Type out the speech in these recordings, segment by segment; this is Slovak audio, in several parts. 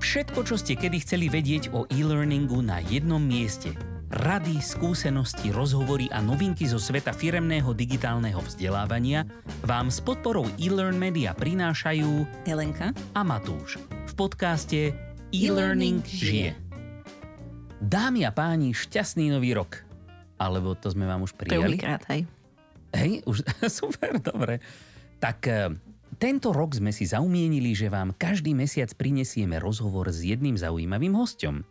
Všetko, čo ste kedy chceli vedieť o e-learningu na jednom mieste. Rady, skúsenosti, rozhovory a novinky zo sveta firemného digitálneho vzdelávania vám s podporou e-learn media prinášajú Helenka a Matúš v podcaste E-Learning žije. Dámy a páni, šťastný nový rok. Alebo to sme vám už prijali. Prvýkrát, hej. Hej, už super, dobre. Tak eh, tento rok sme si zaumienili, že vám každý mesiac prinesieme rozhovor s jedným zaujímavým hostom.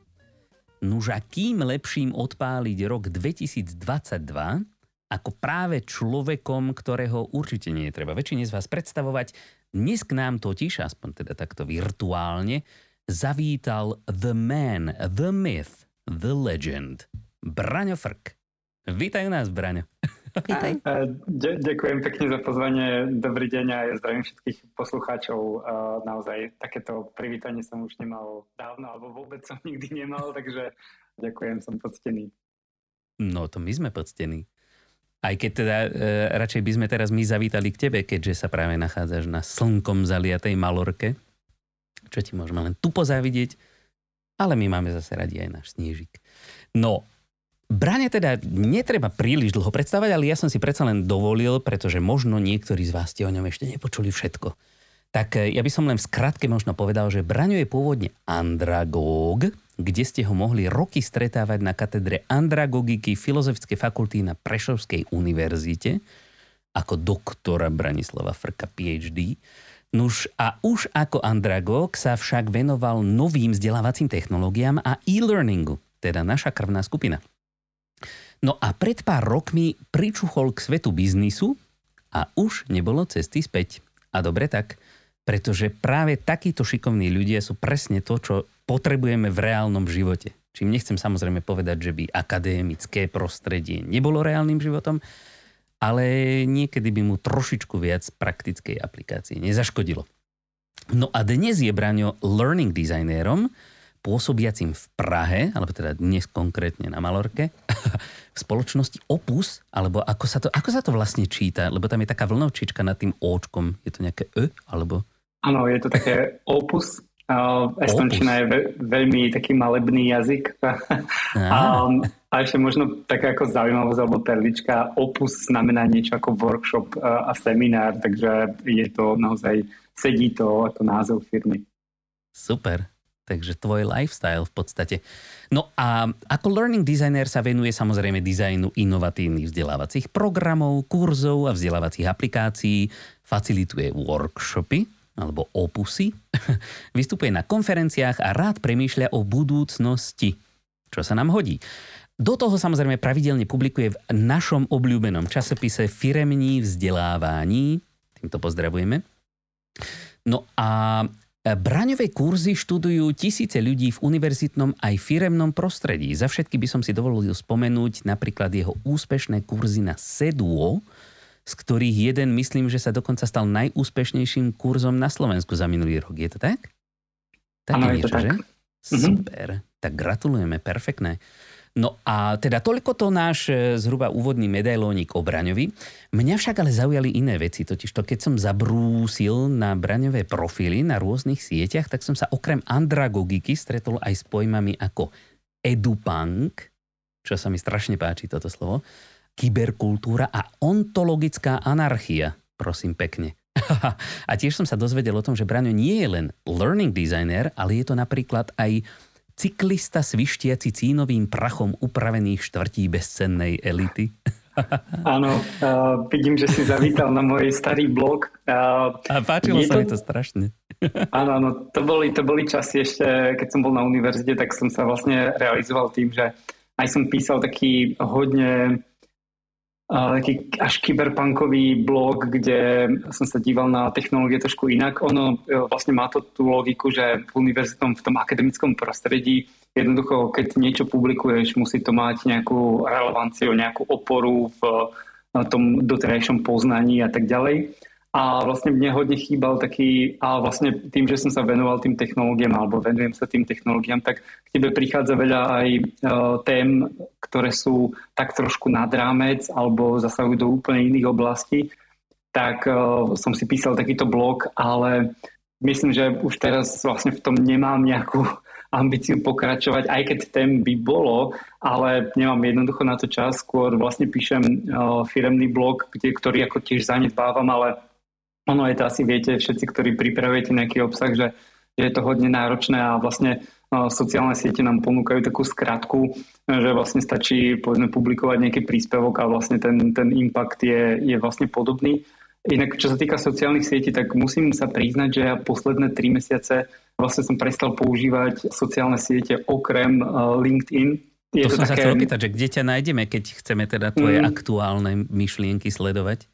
Nuž a kým lepším odpáliť rok 2022, ako práve človekom, ktorého určite nie je treba väčšine z vás predstavovať, dnes k nám totiž, aspoň teda takto virtuálne, zavítal The Man, The Myth, The Legend, Braňo Frk. Vítaj u nás, Braňo. Vítaj. Ďakujem pekne za pozvanie. Dobrý deň a ja zdravím všetkých poslucháčov. Naozaj takéto privítanie som už nemal dávno, alebo vôbec som nikdy nemal, takže ďakujem, som poctený. No to my sme poctení. Aj keď teda e, radšej by sme teraz my zavítali k tebe, keďže sa práve nachádzaš na slnkom zaliatej Malorke. Čo ti môžeme len tu pozávidieť. Ale my máme zase radi aj náš snížik. No, Brane teda netreba príliš dlho predstavať, ale ja som si predsa len dovolil, pretože možno niektorí z vás ste o ňom ešte nepočuli všetko. Tak e, ja by som len v skratke možno povedal, že Braňo je pôvodne andragóg, kde ste ho mohli roky stretávať na katedre andragogiky Filozofickej fakulty na Prešovskej univerzite ako doktora Branislava Frka PhD. Nuž a už ako andragóg sa však venoval novým vzdelávacím technológiám a e-learningu, teda naša krvná skupina. No a pred pár rokmi pričuchol k svetu biznisu a už nebolo cesty späť. A dobre tak, pretože práve takíto šikovní ľudia sú presne to, čo potrebujeme v reálnom živote. Čím nechcem samozrejme povedať, že by akademické prostredie nebolo reálnym životom, ale niekedy by mu trošičku viac praktickej aplikácie nezaškodilo. No a dnes je Braňo learning designérom, pôsobiacim v Prahe, alebo teda dnes konkrétne na Malorke, v spoločnosti Opus, alebo ako sa, to, ako sa to vlastne číta, lebo tam je taká vlnovčička nad tým Očkom, je to nejaké E, alebo... Áno, je to také Opus, Uh, Estončina je ve, veľmi taký malebný jazyk. um, a ešte možno taká ako zaujímavosť alebo perlička, opus znamená niečo ako workshop uh, a seminár, takže je to naozaj, sedí to ako názov firmy. Super takže tvoj lifestyle v podstate. No a ako learning designer sa venuje samozrejme dizajnu inovatívnych vzdelávacích programov, kurzov a vzdelávacích aplikácií, facilituje workshopy alebo opusy, vystupuje na konferenciách a rád premýšľa o budúcnosti, čo sa nám hodí. Do toho samozrejme pravidelne publikuje v našom obľúbenom časopise Firemní vzdelávání. Týmto pozdravujeme. No a Braňové kurzy študujú tisíce ľudí v univerzitnom aj firemnom prostredí. Za všetky by som si dovolil spomenúť napríklad jeho úspešné kurzy na Seduo, z ktorých jeden myslím, že sa dokonca stal najúspešnejším kurzom na Slovensku za minulý rok. Je to tak? Také ano, niečo, tak. že? Mhm. Super. Mm-hmm. Tak gratulujeme, perfektné. No a teda toľko to náš e, zhruba úvodný medailónik o Braňovi. Mňa však ale zaujali iné veci, totiž to keď som zabrúsil na Braňové profily na rôznych sieťach, tak som sa okrem andragogiky stretol aj s pojmami ako edupunk, čo sa mi strašne páči toto slovo, kyberkultúra a ontologická anarchia, prosím pekne. a tiež som sa dozvedel o tom, že Braňo nie je len learning designer, ale je to napríklad aj cyklista svištiaci cínovým prachom upravených štvrtí bezcennej elity. Áno, uh, vidím, že si zavítal na môj starý blog. Uh, a páčilo sa to... mi to strašne. Áno, áno, to boli, to boli časy ešte, keď som bol na univerzite, tak som sa vlastne realizoval tým, že aj som písal taký hodne taký až kyberpunkový blog, kde som sa díval na technológie trošku inak. Ono e, vlastne má to tú logiku, že v univerzitnom, v tom akademickom prostredí jednoducho, keď niečo publikuješ, musí to mať nejakú relevanciu, nejakú oporu v tom doterajšom poznaní a tak ďalej. A vlastne mne hodne chýbal taký, a vlastne tým, že som sa venoval tým technológiám alebo venujem sa tým technológiám, tak k tebe prichádza veľa aj e, tém, ktoré sú tak trošku nad rámec alebo zasahujú do úplne iných oblastí. Tak e, som si písal takýto blog, ale myslím, že už teraz vlastne v tom nemám nejakú ambíciu pokračovať, aj keď tém by bolo, ale nemám jednoducho na to čas. Skôr vlastne píšem uh, firemný blog, kde, ktorý ako tiež zanedbávam, ale ono je to asi viete všetci, ktorí pripravujete nejaký obsah, že je to hodne náročné a vlastne uh, sociálne siete nám ponúkajú takú skratku, že vlastne stačí povedzme publikovať nejaký príspevok a vlastne ten, ten impact je, je vlastne podobný. Inak, čo sa týka sociálnych sietí, tak musím sa priznať, že ja posledné tri mesiace vlastne som prestal používať sociálne siete okrem uh, LinkedIn. Je to, to som také... sa chcel opýtať, že kde ťa nájdeme, keď chceme teda tvoje mm. aktuálne myšlienky sledovať?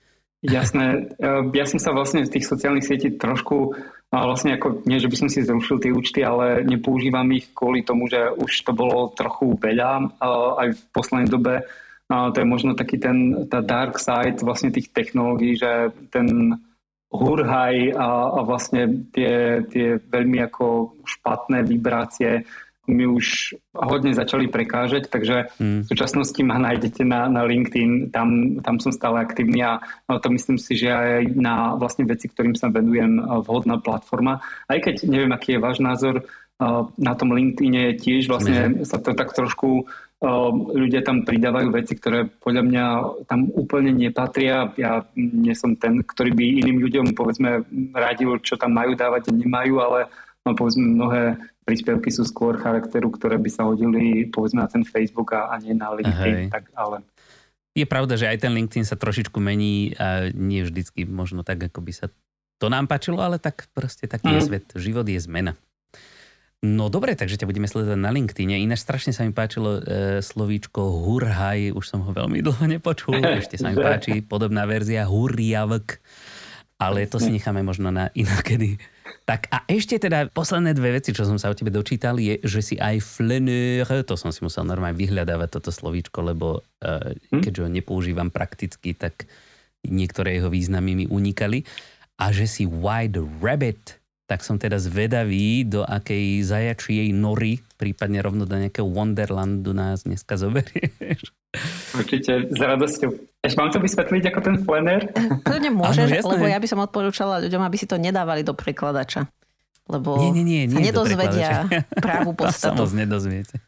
Jasné. Ja som sa vlastne v tých sociálnych sietí trošku vlastne ako, nie, že by som si zrušil tie účty, ale nepoužívam ich kvôli tomu, že už to bolo trochu veľa aj v poslednej dobe to je možno taký ten tá dark side vlastne tých technológií, že ten hurhaj a, a vlastne tie, tie veľmi ako špatné vibrácie mi už hodne začali prekážať, takže hmm. v súčasnosti ma nájdete na, na LinkedIn, tam, tam som stále aktívny a to myslím si, že aj na vlastne veci, ktorým sa venujem, vhodná platforma. Aj keď neviem, aký je váš názor, na tom LinkedIne tiež vlastne sa to tak trošku ľudia tam pridávajú veci, ktoré podľa mňa tam úplne nepatria. Ja nie som ten, ktorý by iným ľuďom povedzme radil, čo tam majú dávať a nemajú, ale no, povedzme mnohé príspevky sú skôr charakteru, ktoré by sa hodili povedzme na ten Facebook a, a nie na LinkedIn. Tak, ale... Je pravda, že aj ten LinkedIn sa trošičku mení a nie vždycky možno tak, ako by sa to nám páčilo, ale tak proste taký mm. je svet. Život je zmena. No dobre, takže ťa budeme sledovať na LinkedIne. Ináč strašne sa mi páčilo e, slovíčko hurhaj, už som ho veľmi dlho nepočul, ešte sa mi páči podobná verzia hurjavk, ale to si necháme možno na inokedy. Tak a ešte teda posledné dve veci, čo som sa o tebe dočítal, je, že si aj flaneur, to som si musel normálne vyhľadávať toto slovíčko, lebo e, keďže ho nepoužívam prakticky, tak niektoré jeho významy mi unikali. A že si white rabbit, tak som teda zvedavý, do akej zajačiej nory, prípadne rovno do nejakého Wonderlandu nás dneska zoberieš. Určite, s radosťou. Ešte mám to vysvetliť ako ten flener? To nemôžeš, ano, lebo ja by som odporúčala ľuďom, aby si to nedávali do prekladača. Lebo nie, nie, nie, nie sa nedozvedia právú podstatu. To sa nedozviete.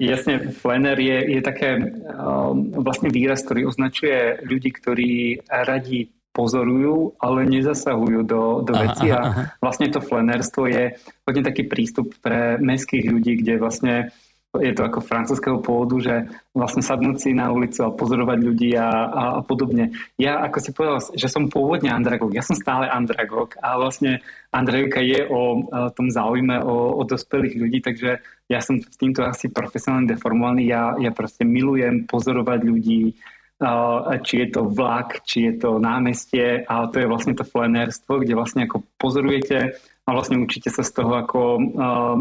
Jasne, flener je, je také um, vlastne výraz, ktorý označuje ľudí, ktorí radi pozorujú, ale nezasahujú do, do veci a vlastne to flenerstvo je hodne taký prístup pre mestských ľudí, kde vlastne je to ako francúzského pôvodu, že vlastne sadnúť si na ulicu a pozorovať ľudí a, a, a podobne. Ja, ako si povedal, že som pôvodne andragog, ja som stále andragog a vlastne Andrejka je o, o tom záujme o, o dospelých ľudí, takže ja som s týmto asi profesionálne deformovaný. Ja, ja proste milujem pozorovať ľudí, či je to vlak, či je to námestie a to je vlastne to flenérstvo, kde vlastne ako pozorujete a vlastne učíte sa z toho, ako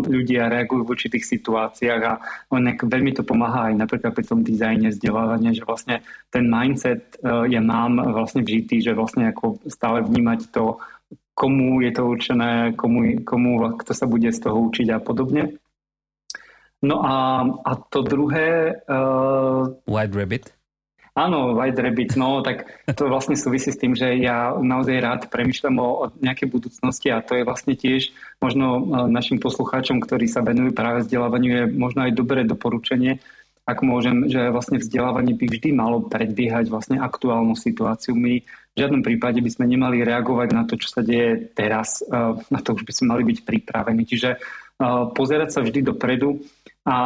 ľudia reagujú v určitých situáciách a nejak veľmi to pomáha aj napríklad pri tom dizajne vzdelávania, že vlastne ten mindset ja mám vlastne vžitý, že vlastne ako stále vnímať to, komu je to určené, komu, komu kto sa bude z toho učiť a podobne. No a, a to druhé... Uh... White Rabbit? Áno, White Rabbit, no tak to vlastne súvisí s tým, že ja naozaj rád premyšľam o, o nejakej budúcnosti a to je vlastne tiež možno e, našim poslucháčom, ktorí sa venujú práve vzdelávaniu, je možno aj dobré doporučenie, ak môžem, že vlastne vzdelávanie by vždy malo predbiehať vlastne aktuálnu situáciu. My v žiadnom prípade by sme nemali reagovať na to, čo sa deje teraz, e, na to už by sme mali byť pripravení. Čiže e, pozerať sa vždy dopredu, a,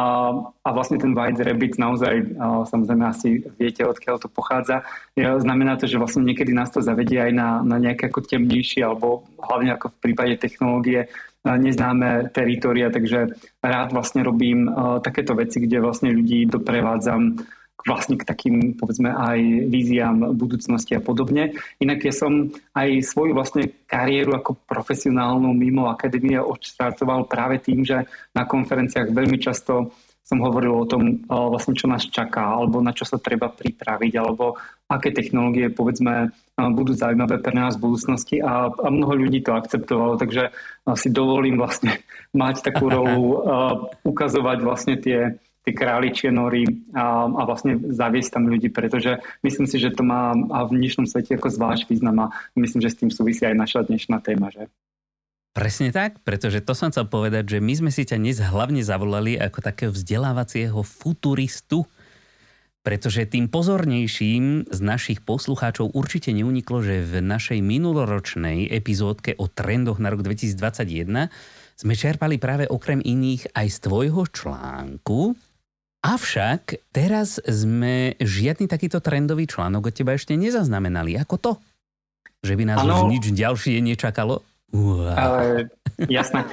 a vlastne ten White Rabbit naozaj, samozrejme asi viete, odkiaľ to pochádza. Znamená to, že vlastne niekedy nás to zavedie aj na, na nejaké ako temnejšie, alebo hlavne ako v prípade technológie, neznáme teritoria, takže rád vlastne robím takéto veci, kde vlastne ľudí doprevádzam vlastne k takým, povedzme, aj víziám budúcnosti a podobne. Inak ja som aj svoju vlastne kariéru ako profesionálnu mimo akadémie odštartoval práve tým, že na konferenciách veľmi často som hovoril o tom, vlastne, čo nás čaká, alebo na čo sa treba pripraviť, alebo aké technológie, povedzme, budú zaujímavé pre nás v budúcnosti a, a mnoho ľudí to akceptovalo, takže si dovolím vlastne mať takú rolu, ukazovať vlastne tie tie králičie nory a, a vlastne zaviesť tam ľudí, pretože myslím si, že to má a v dnešnom svete ako zvlášť význam a myslím, že s tým súvisí aj naša dnešná téma. Že? Presne tak, pretože to som chcel povedať, že my sme si ťa dnes hlavne zavolali ako takého vzdelávacieho futuristu, pretože tým pozornejším z našich poslucháčov určite neuniklo, že v našej minuloročnej epizódke o trendoch na rok 2021 sme čerpali práve okrem iných aj z tvojho článku, Avšak teraz sme žiadny takýto trendový článok od teba ešte nezaznamenali. Ako to? Že by nás ano. už nič ďalšie nečakalo? Uh, jasné.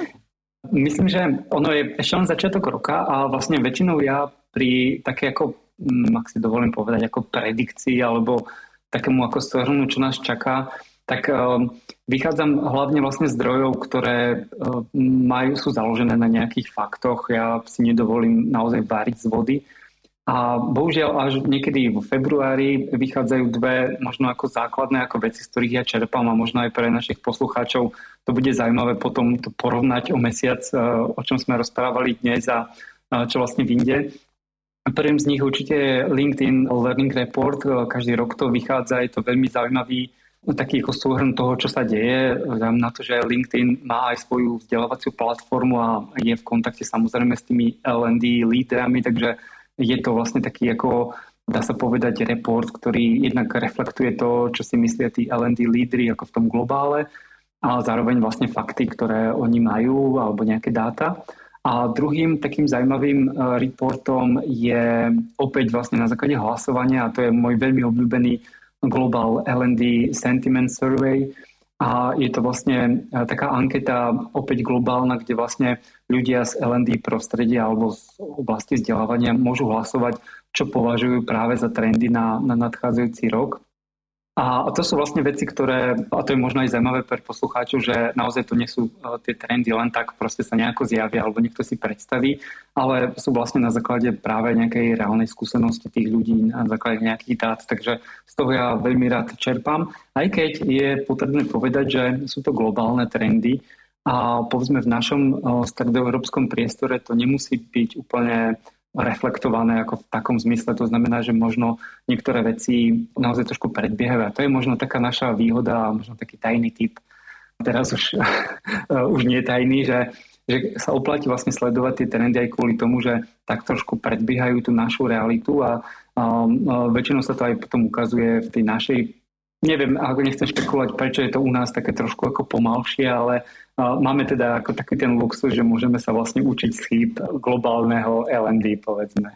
Myslím, že ono je ešte len začiatok roka a vlastne väčšinou ja pri také ako, mm, ak si dovolím povedať, ako predikcii alebo takému ako stvornú, čo nás čaká, tak uh, vychádzam hlavne vlastne zdrojov, ktoré uh, majú, sú založené na nejakých faktoch. Ja si nedovolím naozaj variť z vody a bohužiaľ až niekedy v februári vychádzajú dve možno ako základné ako veci, z ktorých ja čerpám a možno aj pre našich poslucháčov to bude zaujímavé potom to porovnať o mesiac, e, o čom sme rozprávali dnes a čo vlastne vyjde. Prvým z nich určite je LinkedIn Learning Report. E, každý rok to vychádza, je to veľmi zaujímavý taký ako súhrn toho, čo sa deje. Dám na to, že LinkedIn má aj svoju vzdelávaciu platformu a je v kontakte samozrejme s tými L&D lídrami, takže je to vlastne taký ako dá sa povedať report, ktorý jednak reflektuje to, čo si myslia tí L&D lídry ako v tom globále a zároveň vlastne fakty, ktoré oni majú alebo nejaké dáta. A druhým takým zaujímavým e, reportom je opäť vlastne na základe hlasovania a to je môj veľmi obľúbený Global L&D Sentiment Survey, a je to vlastne e, taká anketa opäť globálna, kde vlastne ľudia z L&D prostredia alebo z oblasti vzdelávania môžu hlasovať, čo považujú práve za trendy na, na nadchádzajúci rok. A to sú vlastne veci, ktoré, a to je možno aj zaujímavé pre poslucháčov, že naozaj to nie sú e, tie trendy len tak proste sa nejako zjavia alebo niekto si predstaví, ale sú vlastne na základe práve nejakej reálnej skúsenosti tých ľudí, na základe nejakých dát. Takže z toho ja veľmi rád čerpám, aj keď je potrebné povedať, že sú to globálne trendy a povedzme v našom e, stredoeurópskom priestore to nemusí byť úplne reflektované ako v takom zmysle. To znamená, že možno niektoré veci naozaj trošku predbiehajú. A to je možno taká naša výhoda, možno taký tajný typ. Teraz už, už nie tajný, že, že sa oplatí vlastne sledovať tie trendy aj kvôli tomu, že tak trošku predbiehajú tú našu realitu a, a, a väčšinou sa to aj potom ukazuje v tej našej Neviem, ako nechcem špekulovať, prečo je to u nás také trošku ako pomalšie, ale máme teda ako taký ten luxus, že môžeme sa vlastne učiť z chýb globálneho L&D, povedzme.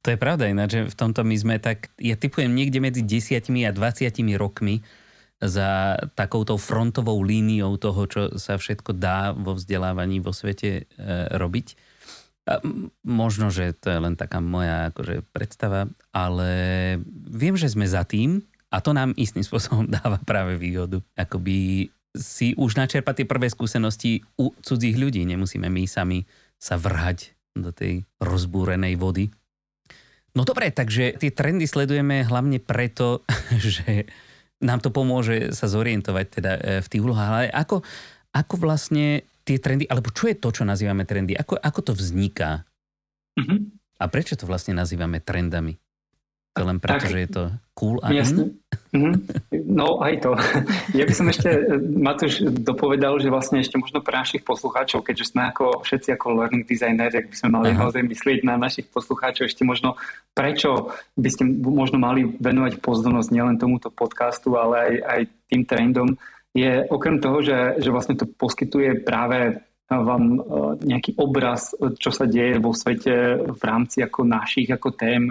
To je pravda ináč, že v tomto my sme tak, ja typujem niekde medzi 10 a 20 rokmi za takouto frontovou líniou toho, čo sa všetko dá vo vzdelávaní vo svete e, robiť. A možno, že to je len taká moja akože, predstava, ale viem, že sme za tým, a to nám istým spôsobom dáva práve výhodu. Akoby si už načerpať tie prvé skúsenosti u cudzích ľudí. Nemusíme my sami sa vrhať do tej rozbúrenej vody. No dobre, takže tie trendy sledujeme hlavne preto, že nám to pomôže sa zorientovať teda e, v tých úlohách. Ale ako, ako vlastne tie trendy, alebo čo je to, čo nazývame trendy? Ako, ako to vzniká? Mm-hmm. A prečo to vlastne nazývame trendami? To len preto, tak, že je to cool a jasne. Mm-hmm. No aj to. Ja by som ešte, Matúš, dopovedal, že vlastne ešte možno pre našich poslucháčov, keďže sme ako všetci ako learning designer, ak by sme mali Aha. naozaj myslieť na našich poslucháčov ešte možno, prečo by ste možno mali venovať pozornosť nielen tomuto podcastu, ale aj, aj tým trendom, je okrem toho, že, že vlastne to poskytuje práve vám e, nejaký obraz, čo sa deje vo svete v rámci ako našich ako tém,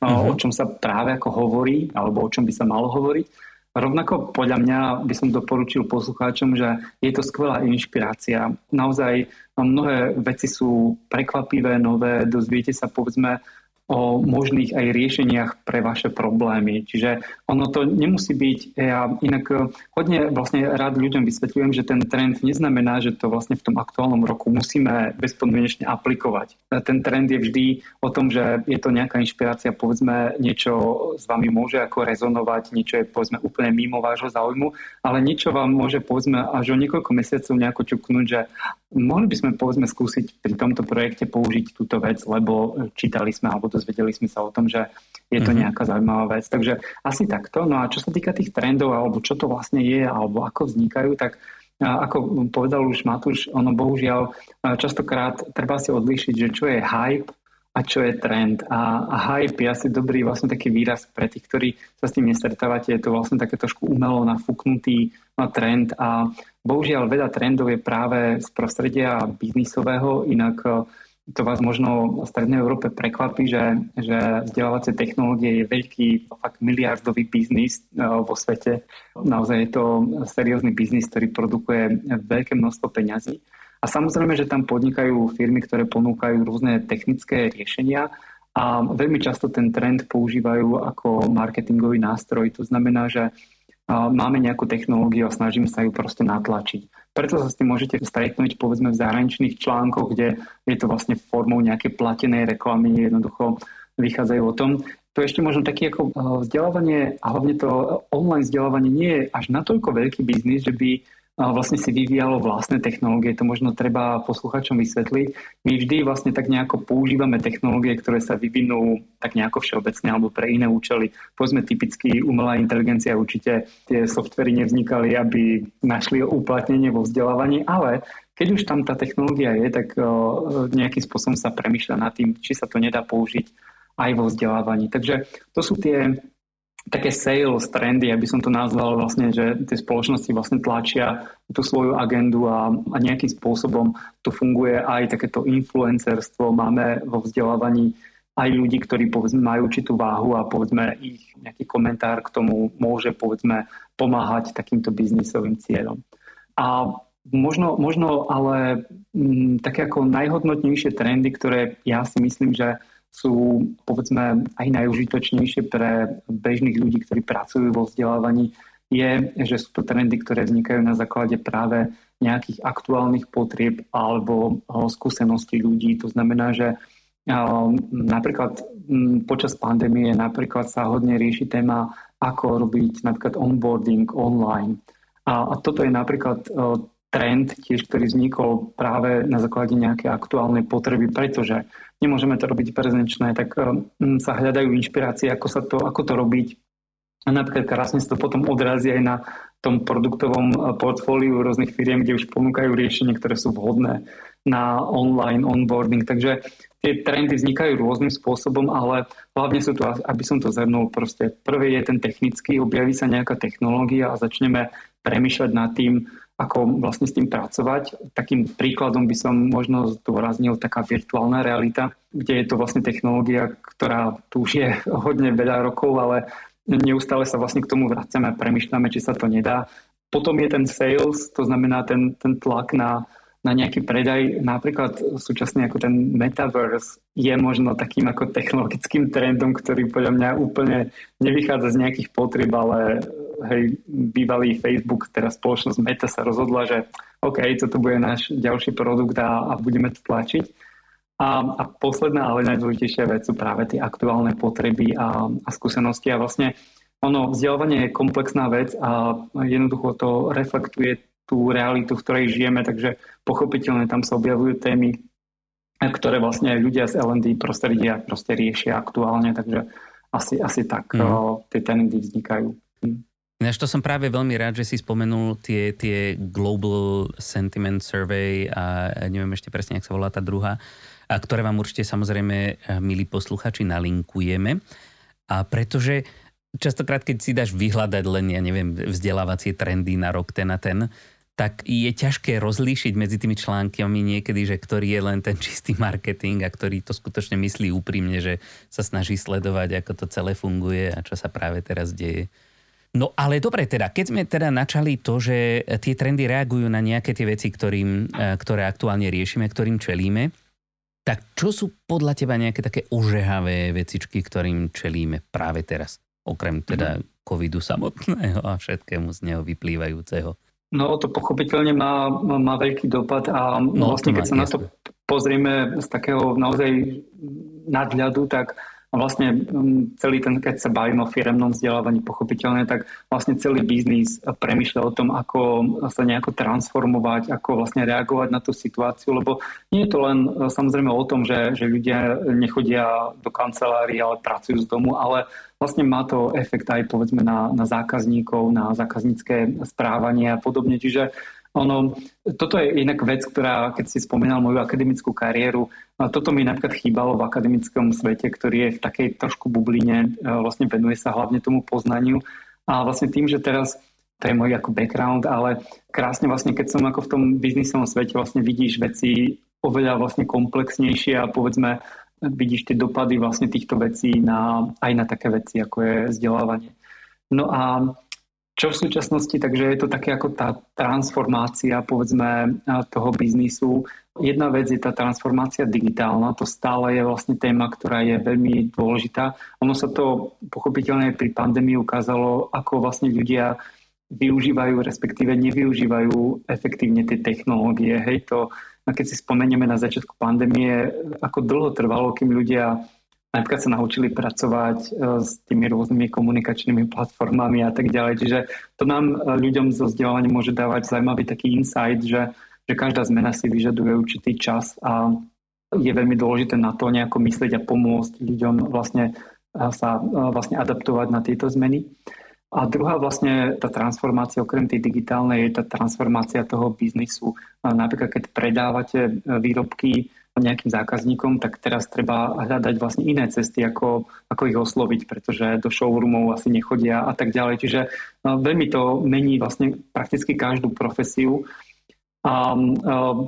uh-huh. o čom sa práve ako hovorí, alebo o čom by sa malo hovoriť. Rovnako podľa mňa by som doporučil poslucháčom, že je to skvelá inšpirácia. Naozaj mnohé veci sú prekvapivé, nové, dozviete sa povedzme o možných aj riešeniach pre vaše problémy. Čiže ono to nemusí byť, ja inak eh, hodne vlastne rád ľuďom vysvetľujem, že ten trend neznamená, že to vlastne v tom aktuálnom roku musíme bezpodmienečne aplikovať. Ten trend je vždy o tom, že je to nejaká inšpirácia, povedzme niečo s vami môže ako rezonovať, niečo je povedzme úplne mimo vášho záujmu, ale niečo vám môže povedzme až o niekoľko mesiacov nejako čuknúť, že mohli by sme povedzme skúsiť pri tomto projekte použiť túto vec, lebo čítali sme alebo dozvedeli sme sa o tom, že je to mhm. nejaká zaujímavá vec. Takže asi takto. No a čo sa týka tých trendov alebo čo to vlastne je alebo ako vznikajú, tak ako povedal už Matúš, ono bohužiaľ častokrát treba si odlíšiť, že čo je hype a čo je trend. A, a hype je asi dobrý vlastne taký výraz pre tých, ktorí sa s tým nestretávate. Je to vlastne také trošku umelo nafúknutý na trend a bohužiaľ veda trendov je práve z prostredia biznisového, inak to vás možno v Strednej Európe prekvapí, že, že vzdelávacie technológie je veľký, fakt miliardový biznis e, vo svete. Naozaj je to seriózny biznis, ktorý produkuje veľké množstvo peňazí. A samozrejme, že tam podnikajú firmy, ktoré ponúkajú rôzne technické riešenia a veľmi často ten trend používajú ako marketingový nástroj. To znamená, že máme nejakú technológiu a snažíme sa ju proste natlačiť. Preto sa s tým môžete stretnúť povedzme v zahraničných článkoch, kde je to vlastne formou nejakej platenej reklamy, jednoducho vychádzajú o tom. To je ešte možno taký ako vzdelávanie a hlavne to online vzdelávanie nie je až natoľko veľký biznis, že by vlastne si vyvíjalo vlastné technológie. To možno treba posluchačom vysvetliť. My vždy vlastne tak nejako používame technológie, ktoré sa vyvinú tak nejako všeobecne alebo pre iné účely. Povedzme typicky umelá inteligencia určite tie softvery nevznikali, aby našli uplatnenie vo vzdelávaní, ale keď už tam tá technológia je, tak nejakým spôsobom sa premyšľa nad tým, či sa to nedá použiť aj vo vzdelávaní. Takže to sú tie také sales trendy, aby som to nazval vlastne, že tie spoločnosti vlastne tlačia tú svoju agendu a, a nejakým spôsobom to funguje aj takéto influencerstvo. Máme vo vzdelávaní aj ľudí, ktorí povedzme majú určitú váhu a povedzme ich nejaký komentár k tomu môže povedzme pomáhať takýmto biznisovým cieľom. A možno, možno ale m, mm, také ako najhodnotnejšie trendy, ktoré ja si myslím, že sú povedzme aj najužitočnejšie pre bežných ľudí, ktorí pracujú vo vzdelávaní, je, že sú to trendy, ktoré vznikajú na základe práve nejakých aktuálnych potrieb alebo skúseností ľudí. To znamená, že napríklad počas pandémie napríklad sa hodne rieši téma, ako robiť napríklad onboarding online. A, a toto je napríklad trend tiež, ktorý vznikol práve na základe nejakej aktuálnej potreby, pretože nemôžeme to robiť prezenčné, tak um, sa hľadajú inšpirácie, ako, sa to, ako to robiť. A napríklad krásne sa to potom odrazí aj na tom produktovom uh, portfóliu rôznych firiem, kde už ponúkajú riešenia, ktoré sú vhodné na online onboarding. Takže tie trendy vznikajú rôznym spôsobom, ale hlavne sú to, aby som to zhrnul, proste prvý je ten technický, objaví sa nejaká technológia a začneme premyšľať nad tým, ako vlastne s tým pracovať. Takým príkladom by som možno zdôraznil taká virtuálna realita, kde je to vlastne technológia, ktorá tu už je hodne veľa rokov, ale neustále sa vlastne k tomu vracame premyšľame, či sa to nedá. Potom je ten sales, to znamená ten, ten tlak na na nejaký predaj. Napríklad súčasne ako ten metaverse je možno takým ako technologickým trendom, ktorý podľa mňa úplne nevychádza z nejakých potrieb, ale hej, bývalý Facebook, teraz spoločnosť Meta sa rozhodla, že OK, toto bude náš ďalší produkt a, a budeme to tlačiť. A, a posledná, ale najdôležitejšia vec sú práve tie aktuálne potreby a, a skúsenosti. A vlastne ono, vzdelávanie je komplexná vec a jednoducho to reflektuje tú realitu, v ktorej žijeme, takže pochopiteľne tam sa objavujú témy, ktoré vlastne ľudia z L&D prostredia proste riešia aktuálne, takže asi, asi tak mm. tie trendy vznikajú. Ináč to som práve veľmi rád, že si spomenul tie, tie Global Sentiment Survey a neviem ešte presne, ak sa volá tá druhá, a ktoré vám určite samozrejme, eh, milí posluchači, nalinkujeme. A pretože častokrát, keď si dáš vyhľadať len, ja neviem, vzdelávacie trendy na rok ten a ten, tak je ťažké rozlíšiť medzi tými článkami niekedy, že ktorý je len ten čistý marketing a ktorý to skutočne myslí úprimne, že sa snaží sledovať, ako to celé funguje a čo sa práve teraz deje. No ale dobre teda, keď sme teda načali to, že tie trendy reagujú na nejaké tie veci, ktorým, e, ktoré aktuálne riešime, ktorým čelíme, tak čo sú podľa teba nejaké také ožehavé vecičky, ktorým čelíme práve teraz? Okrem teda mhm. covidu samotného a všetkému z neho vyplývajúceho. No to pochopiteľne má, má veľký dopad a no, vlastne keď sa jasne. na to pozrieme z takého naozaj nadľadu, tak vlastne mm, celý ten, keď sa bavíme o firemnom vzdelávaní pochopiteľne, tak vlastne celý biznis premyšľa o tom, ako sa nejako transformovať, ako vlastne reagovať na tú situáciu, lebo nie je to len e, samozrejme o tom, že, že ľudia nechodia do kancelárii, ale pracujú z domu, ale vlastne má to efekt aj povedzme na, na zákazníkov, na zákaznícke správanie a podobne. Čiže ono, toto je inak vec, ktorá, keď si spomínal moju akademickú kariéru, toto mi napríklad chýbalo v akademickom svete, ktorý je v takej trošku bubline, vlastne venuje sa hlavne tomu poznaniu. A vlastne tým, že teraz to je môj ako background, ale krásne vlastne, keď som ako v tom biznisovom svete vlastne vidíš veci oveľa vlastne komplexnejšie a povedzme vidíš tie dopady vlastne týchto vecí na, aj na také veci, ako je vzdelávanie. No a čo v súčasnosti, takže je to také ako tá transformácia, povedzme, toho biznisu. Jedna vec je tá transformácia digitálna, to stále je vlastne téma, ktorá je veľmi dôležitá. Ono sa to pochopiteľne pri pandémii ukázalo, ako vlastne ľudia využívajú, respektíve nevyužívajú efektívne tie technológie. Hej, to, keď si spomenieme na začiatku pandémie, ako dlho trvalo, kým ľudia napríklad sa naučili pracovať e, s tými rôznymi komunikačnými platformami a tak ďalej. Čiže to nám e, ľuďom zo vzdelávaním môže dávať zaujímavý taký insight, že, že každá zmena si vyžaduje určitý čas a je veľmi dôležité na to nejako myslieť a pomôcť ľuďom vlastne e, sa vlastne adaptovať na tieto zmeny. A druhá vlastne tá transformácia, okrem tej digitálnej, je tá transformácia toho biznisu. Napríklad, keď predávate výrobky nejakým zákazníkom, tak teraz treba hľadať vlastne iné cesty, ako, ako ich osloviť, pretože do showroomov asi nechodia a tak ďalej. Čiže no, veľmi to mení vlastne prakticky každú profesiu a,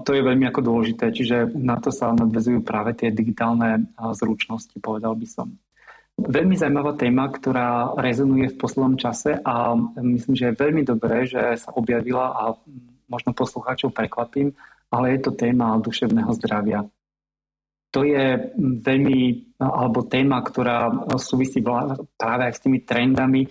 to je veľmi ako dôležité, čiže na to sa nadvezujú práve tie digitálne zručnosti, povedal by som. Veľmi zaujímavá téma, ktorá rezonuje v poslednom čase a myslím, že je veľmi dobré, že sa objavila a možno poslucháčov prekvapím, ale je to téma duševného zdravia to je veľmi, alebo téma, ktorá súvisí práve aj s tými trendami,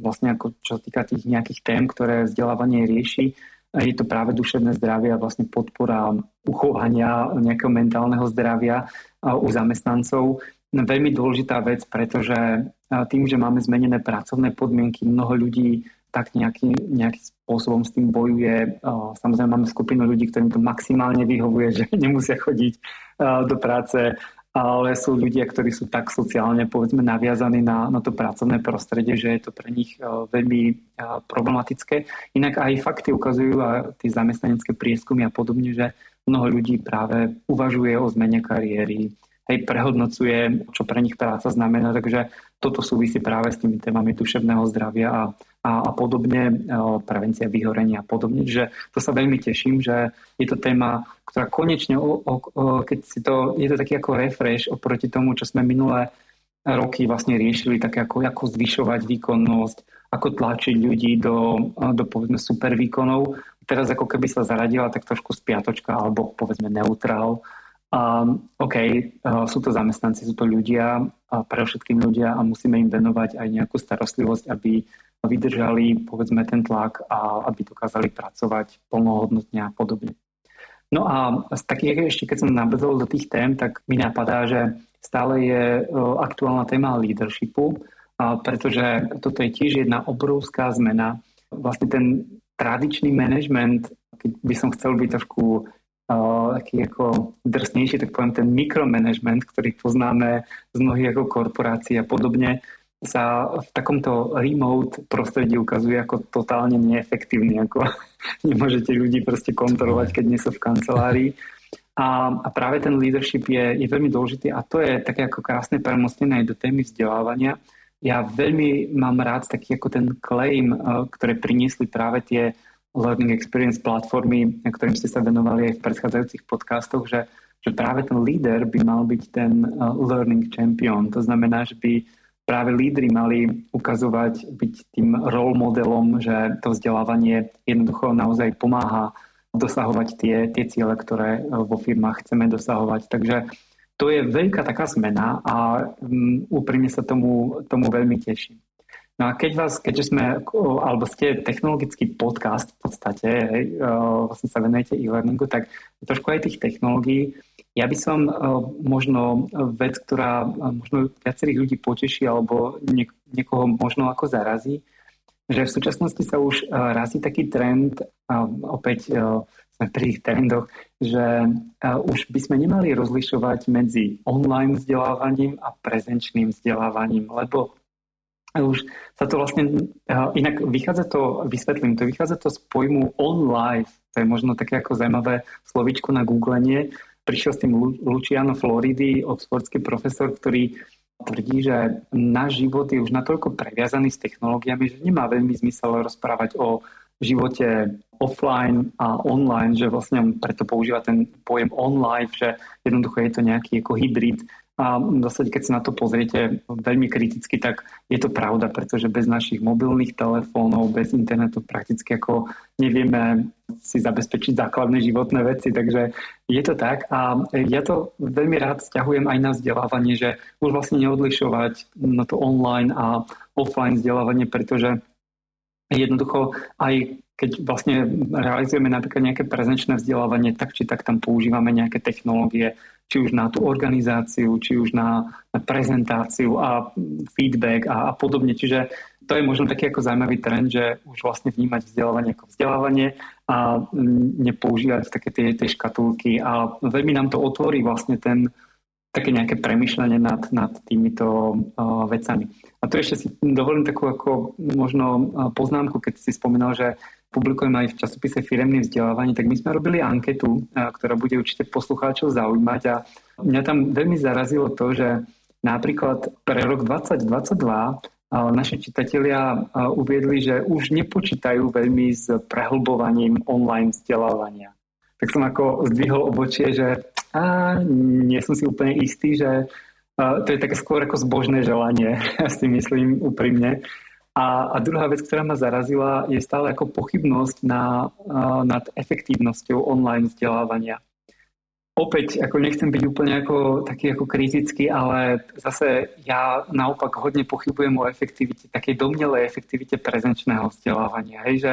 vlastne ako čo sa týka tých nejakých tém, ktoré vzdelávanie rieši. Je to práve duševné zdravie a vlastne podpora uchovania nejakého mentálneho zdravia u zamestnancov. Veľmi dôležitá vec, pretože tým, že máme zmenené pracovné podmienky, mnoho ľudí tak nejaký, nejakým spôsobom s tým bojuje. Samozrejme máme skupinu ľudí, ktorým to maximálne vyhovuje, že nemusia chodiť do práce, ale sú ľudia, ktorí sú tak sociálne povedzme naviazaní na, na to pracovné prostredie, že je to pre nich veľmi problematické. Inak aj fakty ukazujú a tie zamestnanecké prieskumy a podobne, že mnoho ľudí práve uvažuje o zmene kariéry, hej, prehodnocuje, čo pre nich práca znamená, takže toto súvisí práve s tými témami duševného zdravia a a, a podobne, prevencia vyhorenia a podobne. Že to sa veľmi teším, že je to téma, ktorá konečne, o, o, keď si to, je to taký ako refresh oproti tomu, čo sme minulé roky vlastne riešili, také ako, ako zvyšovať výkonnosť, ako tlačiť ľudí do, do povedzme super výkonov. Teraz ako keby sa zaradila tak trošku spiatočka alebo povedzme neutrál. A, OK, e, sú to zamestnanci, sú to ľudia, a pre všetkým ľudia a musíme im venovať aj nejakú starostlivosť, aby vydržali povedzme ten tlak a aby dokázali pracovať plnohodnotne a podobne. No a z takých ešte, keď som nabrzol do tých tém, tak mi napadá, že stále je aktuálna téma leadershipu, pretože toto je tiež jedna obrovská zmena. Vlastne ten tradičný management, keď by som chcel byť trošku taký ako drsnejší, tak poviem ten mikromanagement, ktorý poznáme z mnohých ako korporácií a podobne, sa v takomto remote prostredí ukazuje ako totálne neefektívny, ako nemôžete ľudí proste kontrolovať, keď nie sú v kancelárii. A, a práve ten leadership je, je veľmi dôležitý a to je také ako krásne premostené aj do témy vzdelávania. Ja veľmi mám rád taký ako ten claim, eh, ktoré priniesli práve tie learning experience platformy, ktorým ste sa venovali aj v predchádzajúcich podcastoch, že, že práve ten líder by mal byť ten eh, learning champion. To znamená, že by práve lídry mali ukazovať, byť tým role modelom, že to vzdelávanie jednoducho naozaj pomáha dosahovať tie, tie ciele, ktoré e, vo firmách chceme dosahovať. Takže to je veľká taká zmena a um, úprimne sa tomu, tomu veľmi teším. No a keď vás, keďže sme, alebo ste technologický podcast v podstate, e, vlastne sa venujete e-learningu, tak trošku aj tých technológií. Ja by som e, možno vec, ktorá e, možno viacerých ľudí poteší alebo niekoho možno ako zarazí, že v súčasnosti sa už razí taký trend, opäť sme pri tých trendoch, že už by sme nemali rozlišovať medzi online vzdelávaním a prezenčným vzdelávaním, lebo už sa to vlastne, inak vychádza to, vysvetlím, to vychádza to z pojmu on life, to je možno také ako zaujímavé slovičko na googlenie. Prišiel s tým Luciano Floridy, oxfordský profesor, ktorý tvrdí, že náš život je už natoľko previazaný s technológiami, že nemá veľmi zmysel rozprávať o živote offline a online, že vlastne preto používa ten pojem on life, že jednoducho je to nejaký ako hybrid a v zásade, keď sa na to pozriete veľmi kriticky, tak je to pravda, pretože bez našich mobilných telefónov, bez internetu prakticky ako nevieme si zabezpečiť základné životné veci. Takže je to tak a ja to veľmi rád stiahujem aj na vzdelávanie, že už vlastne neodlišovať na to online a offline vzdelávanie, pretože jednoducho aj keď vlastne realizujeme napríklad nejaké prezenčné vzdelávanie, tak či tak tam používame nejaké technológie, či už na tú organizáciu, či už na, na prezentáciu a feedback a, a podobne. Čiže to je možno taký ako zaujímavý trend, že už vlastne vnímať vzdelávanie ako vzdelávanie a nepoužívať také tie, tie škatulky a veľmi nám to otvorí vlastne ten, také nejaké premyšľanie nad, nad týmito uh, vecami. A tu ešte si dovolím takú ako možno poznámku, keď si spomínal, že publikujem aj v časopise Firemné vzdelávanie, tak my sme robili anketu, ktorá bude určite poslucháčov zaujímať a mňa tam veľmi zarazilo to, že napríklad pre rok 2022 naši čitatelia uviedli, že už nepočítajú veľmi s prehlbovaním online vzdelávania. Tak som ako zdvihol obočie, že a nie som si úplne istý, že to je také skôr ako zbožné želanie, ja si myslím úprimne. A, a druhá vec, ktorá ma zarazila, je stále ako pochybnosť na, nad efektívnosťou online vzdelávania. Opäť, ako nechcem byť úplne ako, taký ako kritický, ale zase ja naopak hodne pochybujem o efektivite, takej domnelej efektivite prezenčného vzdelávania. Hej, že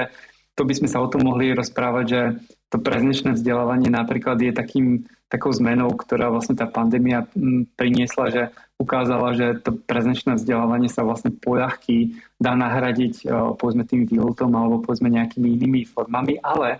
to by sme sa o tom mohli rozprávať, že to prezenčné vzdelávanie napríklad je takým, takou zmenou, ktorá vlastne tá pandémia priniesla, že ukázala, že to prezenčné vzdelávanie sa vlastne poľahky dá nahradiť povedzme tým výletom alebo povedzme nejakými inými formami, ale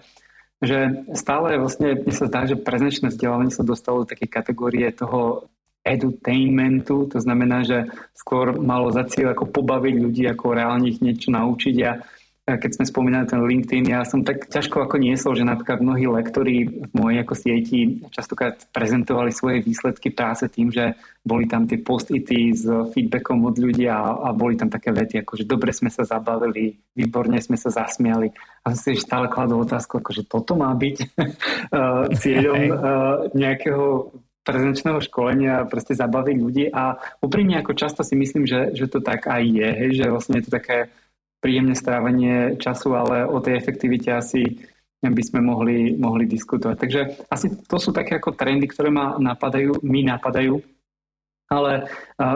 že stále vlastne mne sa zdá, že prezenčné vzdelávanie sa dostalo do takej kategórie toho edutainmentu, to znamená, že skôr malo za cieľ ako pobaviť ľudí, ako reálne ich niečo naučiť. A keď sme spomínali ten LinkedIn, ja som tak ťažko ako niesol, že napríklad mnohí lektori v mojej ako sieti častokrát prezentovali svoje výsledky práce tým, že boli tam tie post-ity s feedbackom od ľudí a, a boli tam také vety, ako že dobre sme sa zabavili, výborne sme sa zasmiali. A som si stále kladol otázku, ako že toto má byť uh, cieľom uh, nejakého prezenčného školenia proste zabaviť ľudí a úprimne ako často si myslím, že, že to tak aj je, hej, že vlastne je to také príjemné strávanie času, ale o tej efektivite asi by sme mohli, mohli diskutovať. Takže asi to sú také ako trendy, ktoré ma napadajú, mi napadajú. Ale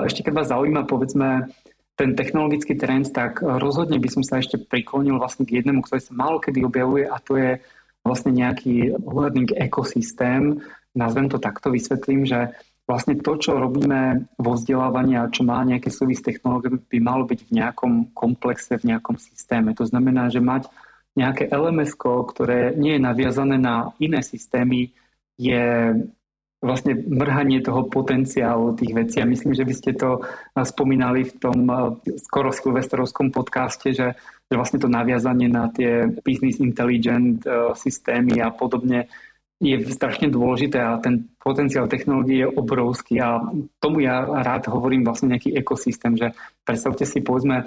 ešte keď vás zaujíma, povedzme, ten technologický trend, tak rozhodne by som sa ešte priklonil vlastne k jednému, ktorý sa málo kedy objavuje a to je vlastne nejaký learning ekosystém. Nazvem to takto, vysvetlím, že vlastne to, čo robíme vo vzdelávaní a čo má nejaké súvis s technológiami, by malo byť v nejakom komplexe, v nejakom systéme. To znamená, že mať nejaké lms ktoré nie je naviazané na iné systémy, je vlastne mrhanie toho potenciálu tých vecí. A myslím, že by ste to spomínali v tom skoro silvestrovskom podcaste, že, že vlastne to naviazanie na tie business intelligent eh, systémy a podobne je strašne dôležité a ten potenciál technológie je obrovský a tomu ja rád hovorím vlastne nejaký ekosystém, že predstavte si povedzme,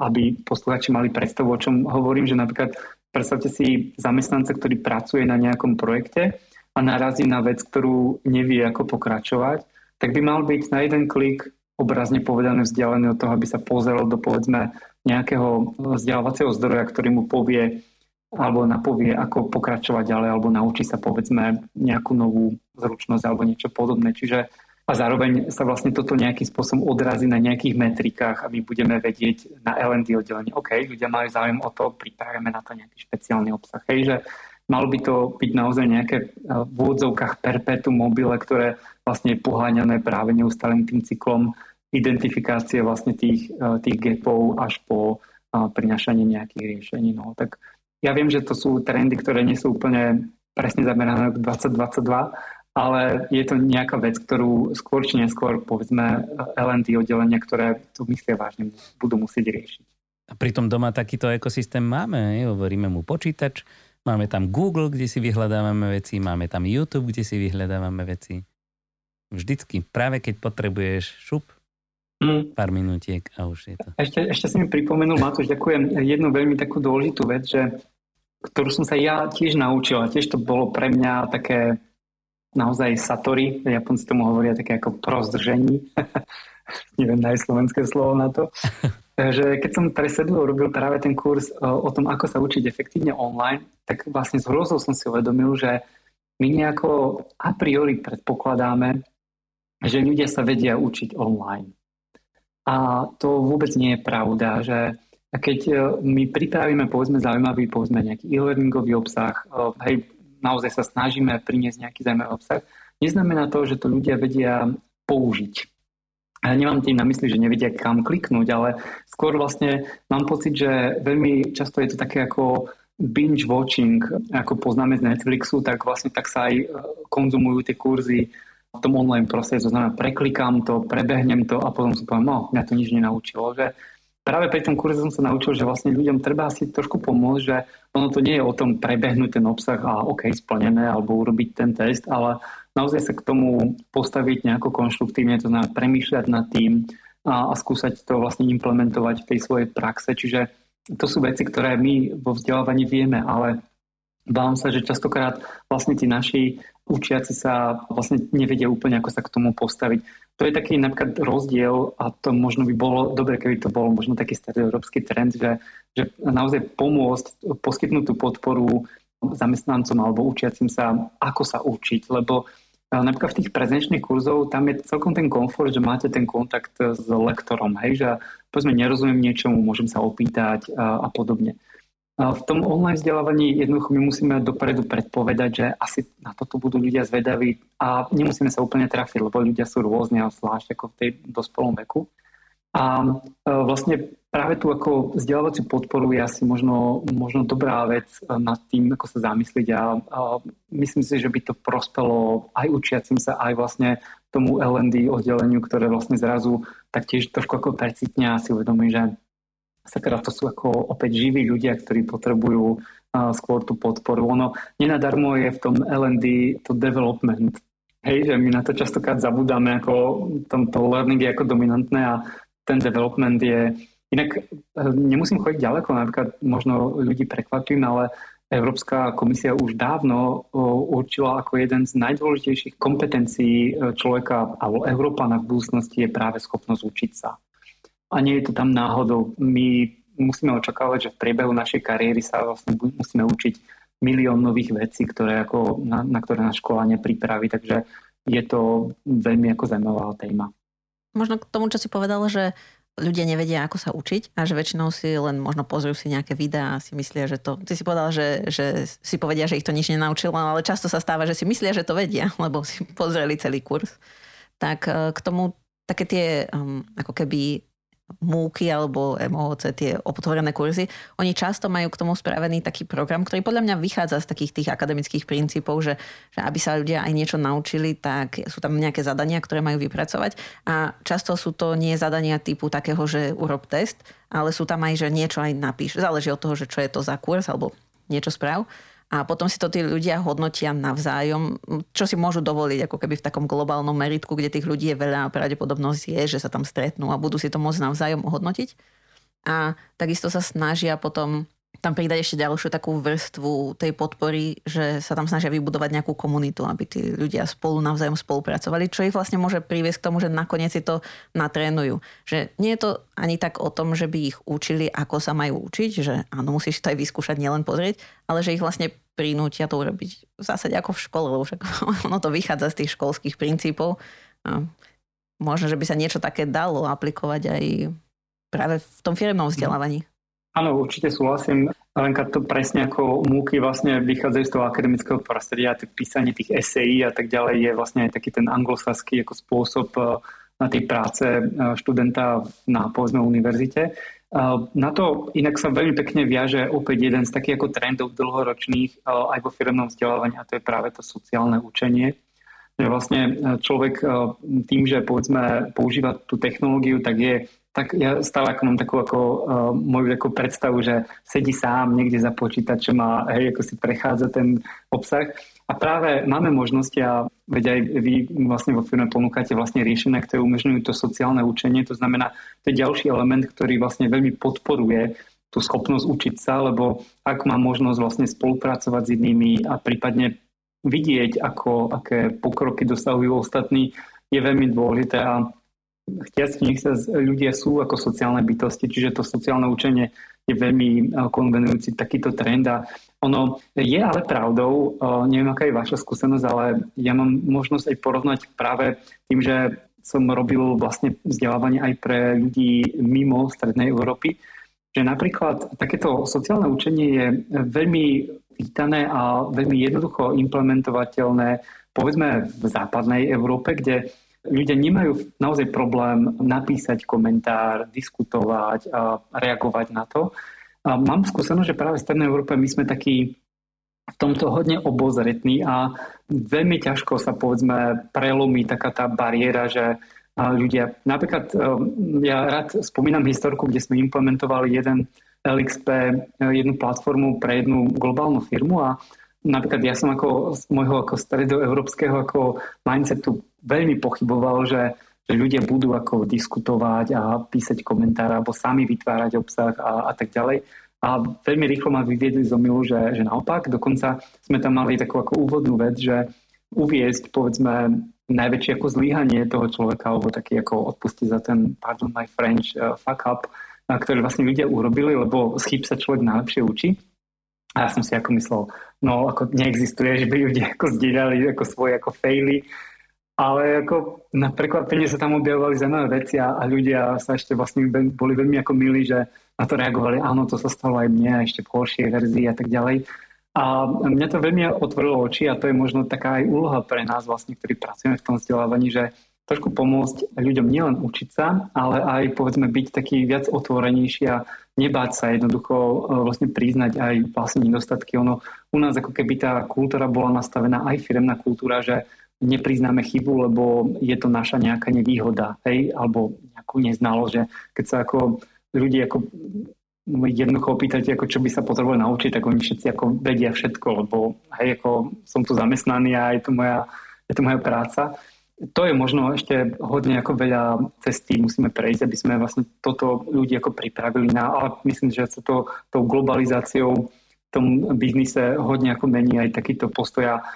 aby posluchači mali predstavu, o čom hovorím, že napríklad predstavte si zamestnanca, ktorý pracuje na nejakom projekte a narazí na vec, ktorú nevie ako pokračovať, tak by mal byť na jeden klik obrazne povedané vzdialený od toho, aby sa pozrel do povedzme nejakého vzdelávacieho zdroja, ktorý mu povie, alebo napovie, ako pokračovať ďalej, alebo naučí sa povedzme nejakú novú zručnosť alebo niečo podobné. Čiže a zároveň sa vlastne toto nejakým spôsobom odrazí na nejakých metrikách a my budeme vedieť na L&D oddelení, OK, ľudia majú záujem o to, pripravíme na to nejaký špeciálny obsah. Hej, že malo by to byť naozaj nejaké eh, v úvodzovkách perpetuum mobile, ktoré vlastne je poháňané práve neustálým tým cyklom identifikácie vlastne tých, eh, tých gapov až po eh, prinašanie nejakých riešení. No, tak ja viem, že to sú trendy, ktoré nie sú úplne presne zamerané k 2022, ale je to nejaká vec, ktorú skôr či neskôr, povedzme, L&D oddelenia, ktoré to myslia vážne, budú musieť riešiť. A pritom doma takýto ekosystém máme, je? hovoríme mu počítač, máme tam Google, kde si vyhľadávame veci, máme tam YouTube, kde si vyhľadávame veci. Vždycky, práve keď potrebuješ šup, mm. pár minútiek a už je to. Ešte, ešte si mi pripomenul, Matúš, ďakujem, jednu veľmi takú dôležitú vec, že, ktorú som sa ja tiež naučil a tiež to bolo pre mňa také naozaj satori, Japonci tomu hovoria také ako prozdržení. Neviem nájsť slovenské slovo na to. že keď som pre Sedlo robil práve ten kurz e, o tom, ako sa učiť efektívne online, tak vlastne z hrozou som si uvedomil, že my nejako a priori predpokladáme, že ľudia sa vedia učiť online. A to vôbec nie je pravda, že keď e, my pripravíme povedzme zaujímavý, povedzme nejaký e-learningový obsah, e, hej, naozaj sa snažíme priniesť nejaký zaujímavý obsah, neznamená to, že to ľudia vedia použiť. Ja nemám tým na mysli, že nevedia kam kliknúť, ale skôr vlastne mám pocit, že veľmi často je to také ako binge watching, ako poznáme z Netflixu, tak vlastne tak sa aj e, konzumujú tie kurzy v tom online prostredí. To znamená, preklikám to, prebehnem to a potom si poviem, no, mňa to nič nenaučilo. Že práve pri tom kurze som sa naučil, že vlastne ľuďom treba si trošku pomôcť, že ono to nie je o tom prebehnúť ten obsah a OK, splnené, alebo urobiť ten test, ale naozaj sa k tomu postaviť nejako konštruktívne, to znamená premýšľať nad tým a, a skúsať to vlastne implementovať v tej svojej praxe. Čiže to sú veci, ktoré my vo vzdelávaní vieme, ale bávam sa, že častokrát vlastne tí naši učiaci sa vlastne nevedia úplne, ako sa k tomu postaviť. To je taký napríklad rozdiel a to možno by bolo dobre, keby to bol možno taký európsky trend, že, že naozaj pomôcť, poskytnúť tú podporu zamestnancom alebo učiacim sa, ako sa učiť, lebo napríklad v tých prezenčných kurzov tam je celkom ten komfort, že máte ten kontakt s lektorom, hej, že povedzme nerozumiem niečomu, môžem sa opýtať a, a podobne. V tom online vzdelávaní jednoducho my musíme dopredu predpovedať, že asi na toto budú ľudia zvedaví a nemusíme sa úplne trafiť, lebo ľudia sú rôzne, zvlášť ako v tej dospelom veku. A e, vlastne práve tu ako vzdelávaciu podporu je asi možno, možno dobrá vec nad tým, ako sa zamysliť a, a myslím si, že by to prospelo aj učiacim sa, aj vlastne tomu L&D oddeleniu, ktoré vlastne zrazu taktiež trošku ako precitne a si uvedomí, že sakra, to sú ako opäť živí ľudia, ktorí potrebujú skôr tú podporu. Ono nenadarmo je v tom L&D to development. Hej, že my na to častokrát zabudáme, ako tomto learning je ako dominantné a ten development je... Inak nemusím chodiť ďaleko, napríklad možno ľudí prekvapím, ale Európska komisia už dávno určila ako jeden z najdôležitejších kompetencií e, človeka alebo Európana v budúcnosti je práve schopnosť učiť sa a nie je to tam náhodou. My musíme očakávať, že v priebehu našej kariéry sa vlastne musíme učiť milión nových vecí, ktoré ako, na, na ktoré nás škola nepripraví, takže je to veľmi ako zaujímavá téma. Možno k tomu, čo si povedal, že ľudia nevedia, ako sa učiť a že väčšinou si len možno pozrú si nejaké videá a si myslia, že to... Ty si povedal, že, že si povedia, že ich to nič nenaučilo, ale často sa stáva, že si myslia, že to vedia, lebo si pozreli celý kurz. Tak eh, k tomu také tie um, ako keby múky alebo MOC, tie otvorené kurzy, oni často majú k tomu spravený taký program, ktorý podľa mňa vychádza z takých tých akademických princípov, že, že aby sa ľudia aj niečo naučili, tak sú tam nejaké zadania, ktoré majú vypracovať a často sú to nie zadania typu takého, že urob test, ale sú tam aj, že niečo aj napíš. Záleží od toho, že čo je to za kurz alebo niečo správ a potom si to tí ľudia hodnotia navzájom, čo si môžu dovoliť ako keby v takom globálnom meritku, kde tých ľudí je veľa a pravdepodobnosť je, že sa tam stretnú a budú si to môcť navzájom ohodnotiť. A takisto sa snažia potom tam pridať ešte ďalšiu takú vrstvu tej podpory, že sa tam snažia vybudovať nejakú komunitu, aby tí ľudia spolu navzájom spolupracovali, čo ich vlastne môže priviesť k tomu, že nakoniec si to natrénujú. Že nie je to ani tak o tom, že by ich učili, ako sa majú učiť, že áno, musíš to aj vyskúšať, nielen pozrieť, ale že ich vlastne prinútia to urobiť v zásade ako v škole, lebo však ono to vychádza z tých školských princípov. A možno, že by sa niečo také dalo aplikovať aj práve v tom firmnom vzdelávaní. Áno, určite súhlasím. Lenka to presne ako múky vlastne vychádzajú z toho akademického prostredia, to písanie tých esejí a tak ďalej je vlastne aj taký ten anglosaský ako spôsob eh, na tej práce eh, študenta na povedzme univerzite. Eh, na to inak sa veľmi pekne viaže opäť jeden z takých ako trendov dlhoročných aj vo firmnom vzdelávaní a to je práve to sociálne učenie. že vlastne človek tým, že povedzme používa tú technológiu, tak je tak ja stále ako mám takú ako, uh, moju takú predstavu, že sedí sám niekde za počítačom a hej, ako si prechádza ten obsah. A práve máme možnosti a veď aj vy vlastne vo firme ponúkate vlastne riešenia, ktoré umožňujú to sociálne učenie. To znamená, to je ďalší element, ktorý vlastne veľmi podporuje tú schopnosť učiť sa, lebo ak má možnosť vlastne spolupracovať s inými a prípadne vidieť, ako, aké pokroky dosahujú ostatní, je veľmi dôležité a chtiac nech sa ľudia sú ako sociálne bytosti, čiže to sociálne učenie je veľmi eh, konvenujúci takýto trend a ono je ale pravdou, eh, neviem aká je vaša skúsenosť, ale ja mám možnosť aj porovnať práve tým, že som robil vlastne vzdelávanie aj pre ľudí mimo Strednej Európy, že napríklad takéto sociálne učenie je veľmi vítané a veľmi jednoducho implementovateľné povedzme v západnej Európe, kde ľudia nemajú naozaj problém napísať komentár, diskutovať a reagovať na to. A mám skúsenosť, že práve v Strednej Európe my sme takí v tomto hodne obozretní a veľmi ťažko sa povedzme prelomí taká tá bariéra, že ľudia, napríklad ja rád spomínam historku, kde sme implementovali jeden LXP, jednu platformu pre jednu globálnu firmu a napríklad ja som ako z môjho ako stredoeurópskeho ako mindsetu veľmi pochyboval, že, že ľudia budú ako diskutovať a písať komentáre alebo sami vytvárať obsah a, a tak ďalej. A veľmi rýchlo ma vyviedli z omilu, že, že naopak, dokonca sme tam mali takú ako úvodnú vec, že uviezť, povedzme, najväčšie ako zlíhanie toho človeka, alebo taký ako odpustiť za ten, pardon my French, uh, fuck up, ktoré vlastne ľudia urobili, lebo z chyb sa človek najlepšie učí. A ja som si ako myslel, no ako neexistuje, že by ľudia ako zdieľali ako svoje ako faily ale ako na prekvapenie sa tam objavovali zaujímavé veci a, a ľudia sa ešte vlastne boli veľmi ako milí, že na to reagovali, áno, to sa stalo aj mne, ešte v horšej verzii a tak ďalej. A mňa to veľmi otvorilo oči a to je možno taká aj úloha pre nás vlastne, ktorí pracujeme v tom vzdelávaní, že trošku pomôcť ľuďom nielen učiť sa, ale aj povedzme byť taký viac otvorenejší a nebáť sa jednoducho e, vlastne priznať aj vlastne nedostatky. Ono u nás ako keby tá kultúra bola nastavená aj firemná kultúra, že nepriznáme chybu, lebo je to naša nejaká nevýhoda, hej, alebo nejakú neznalosť, že keď sa ako ľudí ako jednoducho opýtate, ako čo by sa potrebovali naučiť, tak oni všetci ako vedia všetko, lebo hej, ako som tu zamestnaný a je to moja, je to moja práca. To je možno ešte hodne ako veľa cestí musíme prejsť, aby sme vlastne toto ľudí ako pripravili na, ale myslím, že sa to tou globalizáciou v tom biznise hodne ako mení aj takýto postoj. A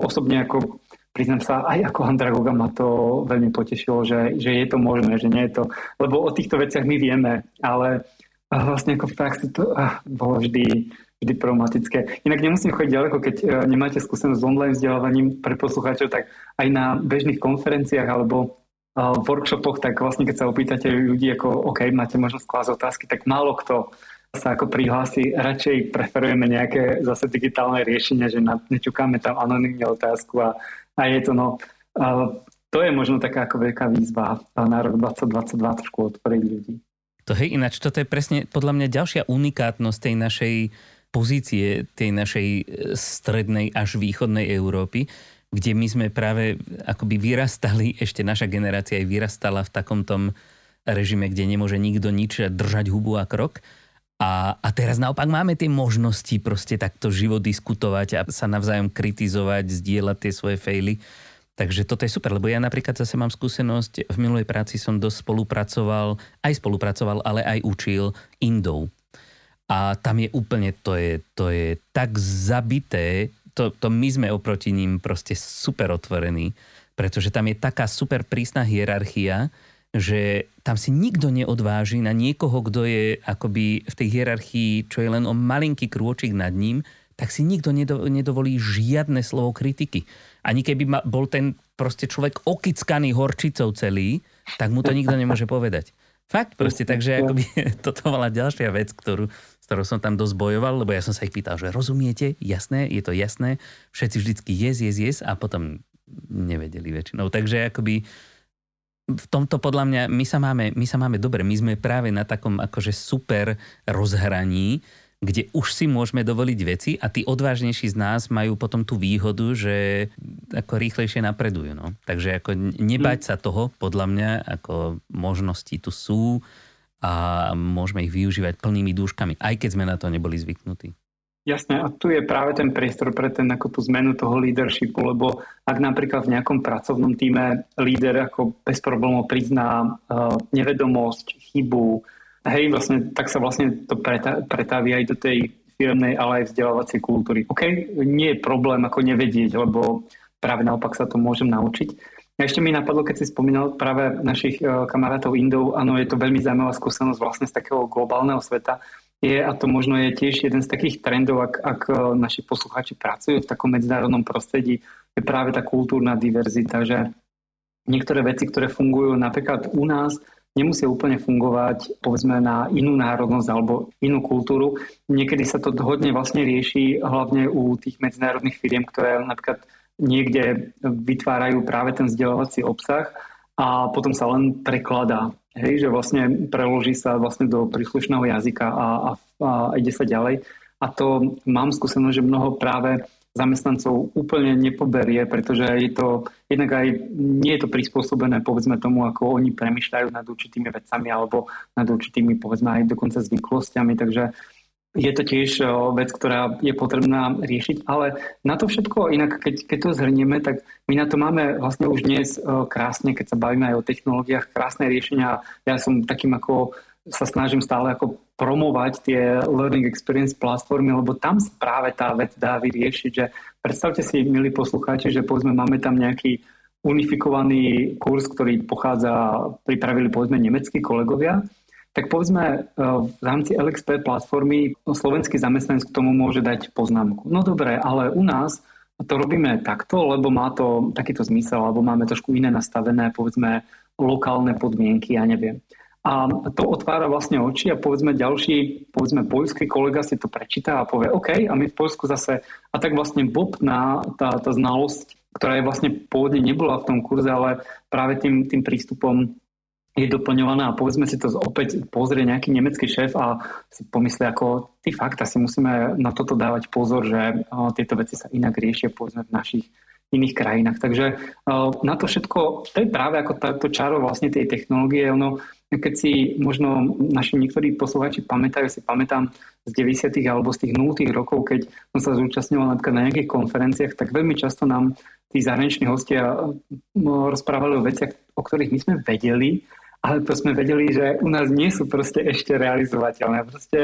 osobne ako priznám sa, aj ako Andragoga ma to veľmi potešilo, že, že je to možné, že nie je to, lebo o týchto veciach my vieme, ale vlastne ako v praxi to ah, bolo vždy, vždy problematické. Inak nemusím chodiť ďaleko, keď uh, nemáte skúsenosť s online vzdelávaním pre poslucháčov, tak aj na bežných konferenciách alebo uh, workshopoch, tak vlastne keď sa opýtate ľudí, ako OK, máte možnosť klásť otázky, tak málo kto sa ako prihlási, radšej preferujeme nejaké zase digitálne riešenia, že nečukáme tam anonimne otázku a a je to, no, to je možno taká ako veľká výzva na rok 2022 trošku otvoriť ľudí. To hej, ináč toto je presne podľa mňa ďalšia unikátnosť tej našej pozície, tej našej e, strednej až východnej Európy, kde my sme práve akoby vyrastali, ešte naša generácia aj vyrastala v takom tom režime, kde nemôže nikto nič držať hubu a krok. A, a teraz naopak máme tie možnosti proste takto živo diskutovať a sa navzájom kritizovať, zdieľať tie svoje fejly. Takže toto je super, lebo ja napríklad zase mám skúsenosť, v minulej práci som dosť spolupracoval, aj spolupracoval, ale aj učil Indov. A tam je úplne, to je, to je tak zabité, to, to my sme oproti ním proste super otvorení, pretože tam je taká super prísna hierarchia, že tam si nikto neodváži na niekoho, kto je akoby v tej hierarchii, čo je len o malinký krôčik nad ním, tak si nikto nedo, nedovolí žiadne slovo kritiky. Ani keby ma, bol ten proste človek okickaný horčicou celý, tak mu to nikto nemôže povedať. Fakt proste, takže akoby, toto bola ďalšia vec, ktorú, ktorou som tam dosť bojoval, lebo ja som sa ich pýtal, že rozumiete, jasné, je to jasné, všetci vždycky yes, yes, yes a potom nevedeli väčšinou. Takže akoby v tomto podľa mňa my sa, máme, my sa máme dobre. My sme práve na takom akože super rozhraní, kde už si môžeme dovoliť veci a tí odvážnejší z nás majú potom tú výhodu, že ako rýchlejšie napredujú. No. Takže ako nebať sa toho, podľa mňa, ako možnosti tu sú a môžeme ich využívať plnými dúškami, aj keď sme na to neboli zvyknutí. Jasné, a tu je práve ten priestor pre ten, ako tú zmenu toho leadershipu, lebo ak napríklad v nejakom pracovnom týme líder ako bez problémov prizná uh, nevedomosť, chybu, hej, vlastne, tak sa vlastne to pretaví aj do tej firmnej, ale aj vzdelávacej kultúry. OK, nie je problém ako nevedieť, lebo práve naopak sa to môžem naučiť. Ešte mi napadlo, keď si spomínal práve našich uh, kamarátov Indov, áno, je to veľmi zaujímavá skúsenosť vlastne z takého globálneho sveta, je, a to možno je tiež jeden z takých trendov, ak, ak e, naši poslucháči pracujú v takom medzinárodnom prostredí, je práve tá kultúrna diverzita, že niektoré veci, ktoré fungujú napríklad u nás, nemusia úplne fungovať povedzme na inú národnosť alebo inú kultúru. Niekedy sa to hodne vlastne rieši hlavne u tých medzinárodných firiem, ktoré napríklad niekde vytvárajú práve ten vzdelávací obsah a potom sa len prekladá Hej, že vlastne preloží sa vlastne do príslušného jazyka a, a, a ide sa ďalej. A to mám skúsenosť, že mnoho práve zamestnancov úplne nepoberie, pretože je to, jednak aj nie je to prispôsobené povedzme tomu, ako oni premyšľajú nad určitými vecami alebo nad určitými povedzme aj dokonca zvyklosťami, takže je to tiež vec, ktorá je potrebná riešiť, ale na to všetko, inak keď, keď to zhrnieme, tak my na to máme vlastne už dnes krásne, keď sa bavíme aj o technológiách, krásne riešenia. Ja som takým ako sa snažím stále ako promovať tie learning experience platformy, lebo tam práve tá vec dá vyriešiť, že predstavte si, milí poslucháči, že povedzme máme tam nejaký unifikovaný kurz, ktorý pochádza, pripravili povedzme nemeckí kolegovia tak povedzme e, v rámci LXP platformy slovenský zamestnanec k tomu môže dať poznámku. No dobre, ale u nás to robíme takto, lebo má to takýto zmysel, alebo máme trošku iné nastavené, povedzme, lokálne podmienky, ja neviem. A to otvára vlastne oči a povedzme ďalší, povedzme poľský kolega si to prečíta a povie OK, a my v Poľsku zase, a tak vlastne bobná tá, tá znalosť, ktorá je vlastne pôvodne nebola v tom kurze, ale práve tým, tým prístupom je doplňovaná a povedzme si to opäť pozrie nejaký nemecký šéf a si pomyslí ako ty fakt asi musíme na toto dávať pozor, že tieto veci sa inak riešia povedzme v našich iných krajinách. Takže na to všetko, to je práve ako to čaro vlastne tej technológie. Ono, keď si možno naši niektorí poslucháči pamätajú, si pamätám z 90. alebo z tých 0. rokov, keď som sa zúčastňoval napríklad na nejakých konferenciách, tak veľmi často nám tí zahraniční hostia rozprávali o veciach, o ktorých my sme vedeli, ale to sme vedeli, že u nás nie sú proste ešte realizovateľné. Proste,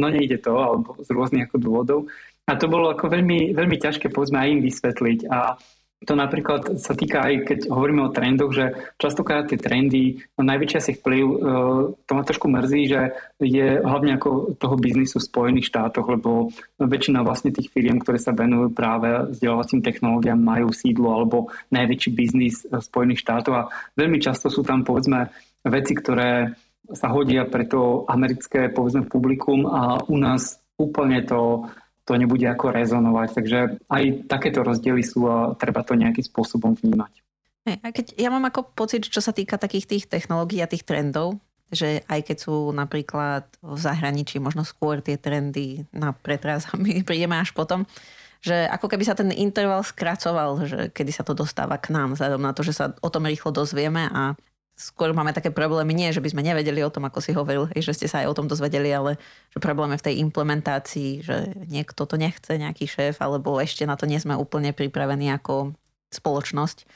no nejde to, alebo z rôznych ako dôvodov. A to bolo ako veľmi, veľmi ťažké, povedzme, aj im vysvetliť. A to napríklad sa týka aj, keď hovoríme o trendoch, že častokrát tie trendy, no najväčšia si vplyv, e, to ma trošku mrzí, že je hlavne ako toho biznisu v Spojených štátoch, lebo väčšina vlastne tých firiem, ktoré sa venujú práve vzdelávacím technológiám, majú sídlo alebo najväčší biznis v Spojených štátoch a veľmi často sú tam povedzme veci, ktoré sa hodia pre to americké povedzme publikum a u nás úplne to, to nebude ako rezonovať. Takže aj takéto rozdiely sú a treba to nejakým spôsobom vnímať. A keď ja mám ako pocit, čo sa týka takých tých technológií a tých trendov, že aj keď sú napríklad v zahraničí možno skôr tie trendy na pretraz a my prídeme až potom, že ako keby sa ten interval skracoval, že kedy sa to dostáva k nám, vzhľadom na to, že sa o tom rýchlo dozvieme a skôr máme také problémy, nie, že by sme nevedeli o tom, ako si hovoril, že ste sa aj o tom dozvedeli, ale že problém je v tej implementácii, že niekto to nechce, nejaký šéf, alebo ešte na to nie sme úplne pripravení ako spoločnosť.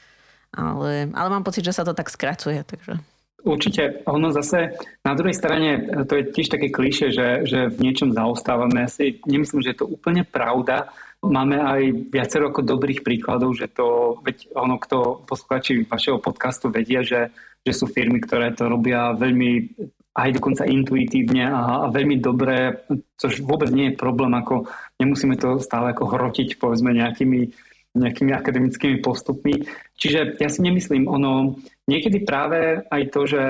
Ale, ale mám pocit, že sa to tak skracuje. Takže... Určite. Ono zase na druhej strane, to je tiež také kliše, že, že v niečom zaostávame. Ja si nemyslím, že je to úplne pravda. Máme aj viacero ako dobrých príkladov, že to, veď ono, kto poslucháči vašeho podcastu vedia, že že sú firmy, ktoré to robia veľmi aj dokonca intuitívne a, a veľmi dobre, což vôbec nie je problém, ako nemusíme to stále ako hrotiť povedzme nejakými, nejakými akademickými postupmi. Čiže ja si nemyslím, ono niekedy práve aj to, že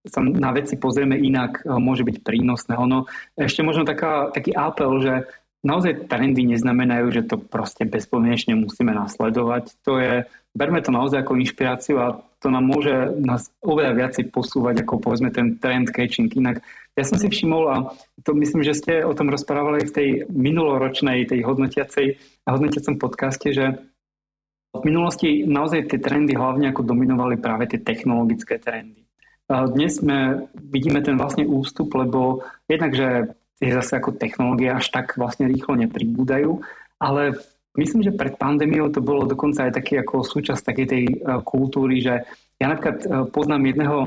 sa na veci pozrieme inak, môže byť prínosné. Ono, ešte možno taká, taký apel, že naozaj trendy neznamenajú, že to proste bezpodmienečne musíme nasledovať. To je, berme to naozaj ako inšpiráciu a to nám môže nás oveľa viacej posúvať ako povedzme ten trend catching. Inak ja som si všimol a to myslím, že ste o tom rozprávali v tej minuloročnej, tej hodnotiacej a hodnotiacom podcaste, že v minulosti naozaj tie trendy hlavne ako dominovali práve tie technologické trendy. Dnes sme, vidíme ten vlastne ústup, lebo jednak, že tie zase ako technológie až tak vlastne rýchlo nepribúdajú, ale myslím, že pred pandémiou to bolo dokonca aj taký ako súčasť takej tej e, kultúry, že ja napríklad e, poznám jedného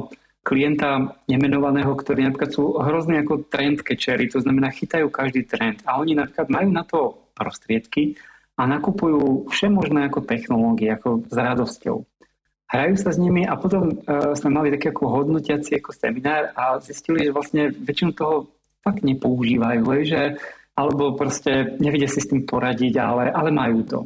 klienta nemenovaného, ktorí napríklad sú hrozný ako trend catchery, to znamená chytajú každý trend a oni napríklad majú na to prostriedky a nakupujú všemožné ako technológie, ako s radosťou. Hrajú sa s nimi a potom uh, sme mali taký ako hodnotiaci ako seminár a zistili, že vlastne väčšinu toho fakt nepoužívajú, že, alebo proste nevedia si s tým poradiť, ale, ale majú to.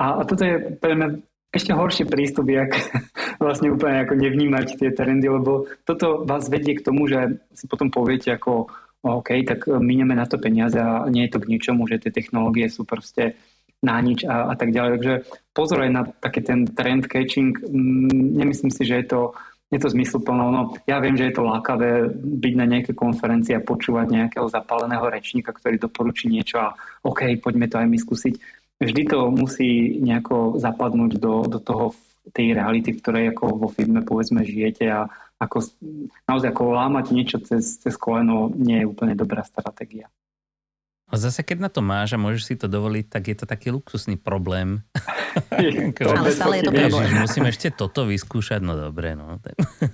A, a toto je pre mňa ešte horší prístup, jak vlastne úplne ako nevnímať tie trendy, lebo toto vás vedie k tomu, že si potom poviete ako OK, tak minieme na to peniaze a nie je to k ničomu, že tie technológie sú proste na nič a, a tak ďalej. Takže pozor aj na taký ten trend catching. Mm, nemyslím si, že je to je to zmysluplné. No, ja viem, že je to lákavé byť na nejakej konferencii a počúvať nejakého zapáleného rečníka, ktorý doporučí niečo a OK, poďme to aj my skúsiť. Vždy to musí nejako zapadnúť do, do toho tej reality, v ktorej ako vo firme povedzme žijete a ako, naozaj ako lámať niečo cez, cez koleno nie je úplne dobrá stratégia. A zase keď na to máš a môžeš si to dovoliť, tak je to taký luxusný problém. ale stále je to problém. Ježiš, musím ešte toto vyskúšať, no dobre. No.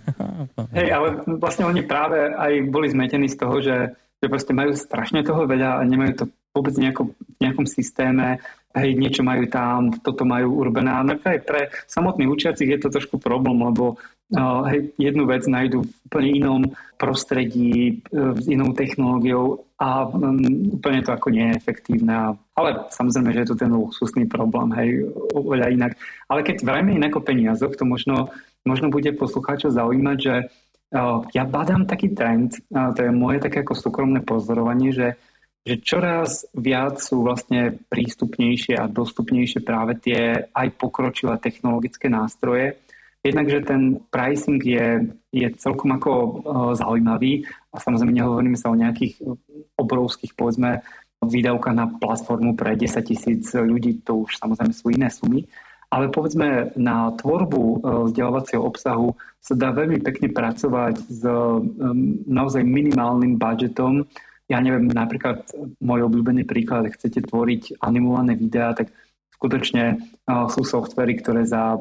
Hej, ale vlastne oni práve aj boli zmetení z toho, že, že proste majú strašne toho veľa a nemajú to vôbec nejako, v nejakom systéme. Hej, niečo majú tam, toto majú urobené. A aj pre samotných učiacich je to trošku problém, lebo uh, hej, jednu vec nájdú v úplne inom prostredí, uh, s inou technológiou a um, úplne to ako nie je efektívne. Ale samozrejme, že je to ten luxusný problém, hej, oveľa inak. Ale keď vrajme inak o peniazoch, to možno, možno bude poslucháčov zaujímať, že uh, ja badám taký trend, uh, to je moje také ako súkromné pozorovanie, že že čoraz viac sú vlastne prístupnejšie a dostupnejšie práve tie aj pokročilé technologické nástroje, Jednak, že ten pricing je, je celkom ako uh, zaujímavý a samozrejme nehovoríme sa o nejakých obrovských, povedzme, výdavkách na platformu pre 10 tisíc ľudí, to už samozrejme sú iné sumy, ale povedzme na tvorbu uh, vzdelávacieho obsahu sa dá veľmi pekne pracovať s naozaj minimálnym budžetom. Ja neviem, napríklad môj obľúbený príklad, chcete tvoriť animované videá, tak skutočne sú softvery, ktoré za,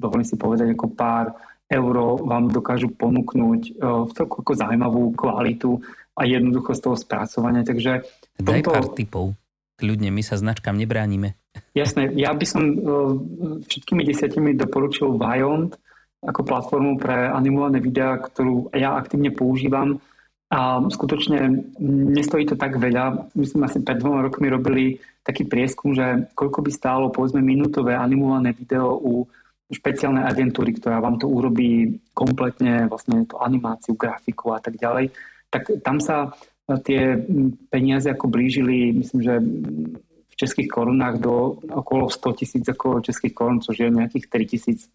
dovolím si povedať, ako pár euro vám dokážu ponúknuť v celku ako zaujímavú kvalitu a jednoducho z toho spracovania. Takže Daj tomto... pár typov. Kľudne, my sa značkám nebránime. Jasné, ja by som všetkými desiatimi doporučil Vyond ako platformu pre animované videá, ktorú ja aktívne používam a skutočne nestojí to tak veľa. Myslím, asi pred dvoma rokmi robili taký prieskum, že koľko by stálo povedzme minútové animované video u špeciálnej agentúry, ktorá vám to urobí kompletne, vlastne tú animáciu, grafiku a tak ďalej, tak tam sa tie peniaze ako blížili, myslím, že v českých korunách do okolo 100 tisíc ako českých korun, čo je nejakých 3 tisíc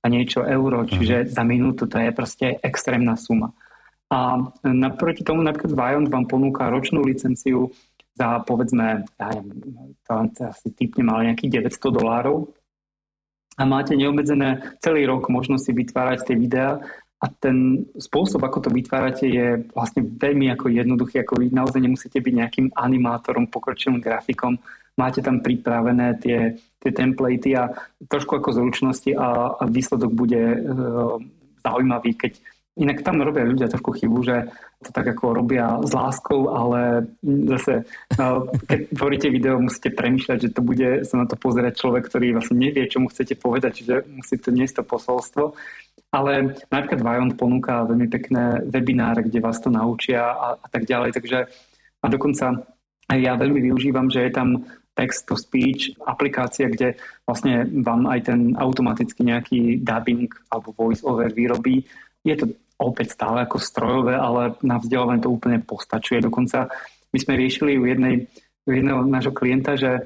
a niečo euro, čiže uh-huh. za minútu to je proste extrémna suma. A naproti tomu napríklad Viant vám ponúka ročnú licenciu za povedzme, ja neviem, to asi typne mal nejakých 900 dolárov. A máte neobmedzené celý rok možnosť si vytvárať tie videá. A ten spôsob, ako to vytvárate, je vlastne veľmi ako jednoduchý, ako vy naozaj nemusíte byť nejakým animátorom, pokročilým grafikom, máte tam pripravené tie, tie templatey a trošku ako zručnosti a, a výsledok bude e, zaujímavý, keď Inak tam robia ľudia trošku chybu, že to tak ako robia s láskou, ale zase, no, keď tvoríte video, musíte premýšľať, že to bude sa na to pozerať človek, ktorý vlastne nevie, čo mu chcete povedať, čiže musí to niesť to posolstvo. Ale napríklad Vion ponúka veľmi pekné webináre, kde vás to naučia a, a tak ďalej. Takže a dokonca ja veľmi využívam, že je tam text to speech aplikácia, kde vlastne vám aj ten automaticky nejaký dubbing alebo voice over vyrobí je to opäť stále ako strojové, ale na vzdelávanie to úplne postačuje. Dokonca my sme riešili u jednej jedného nášho klienta, že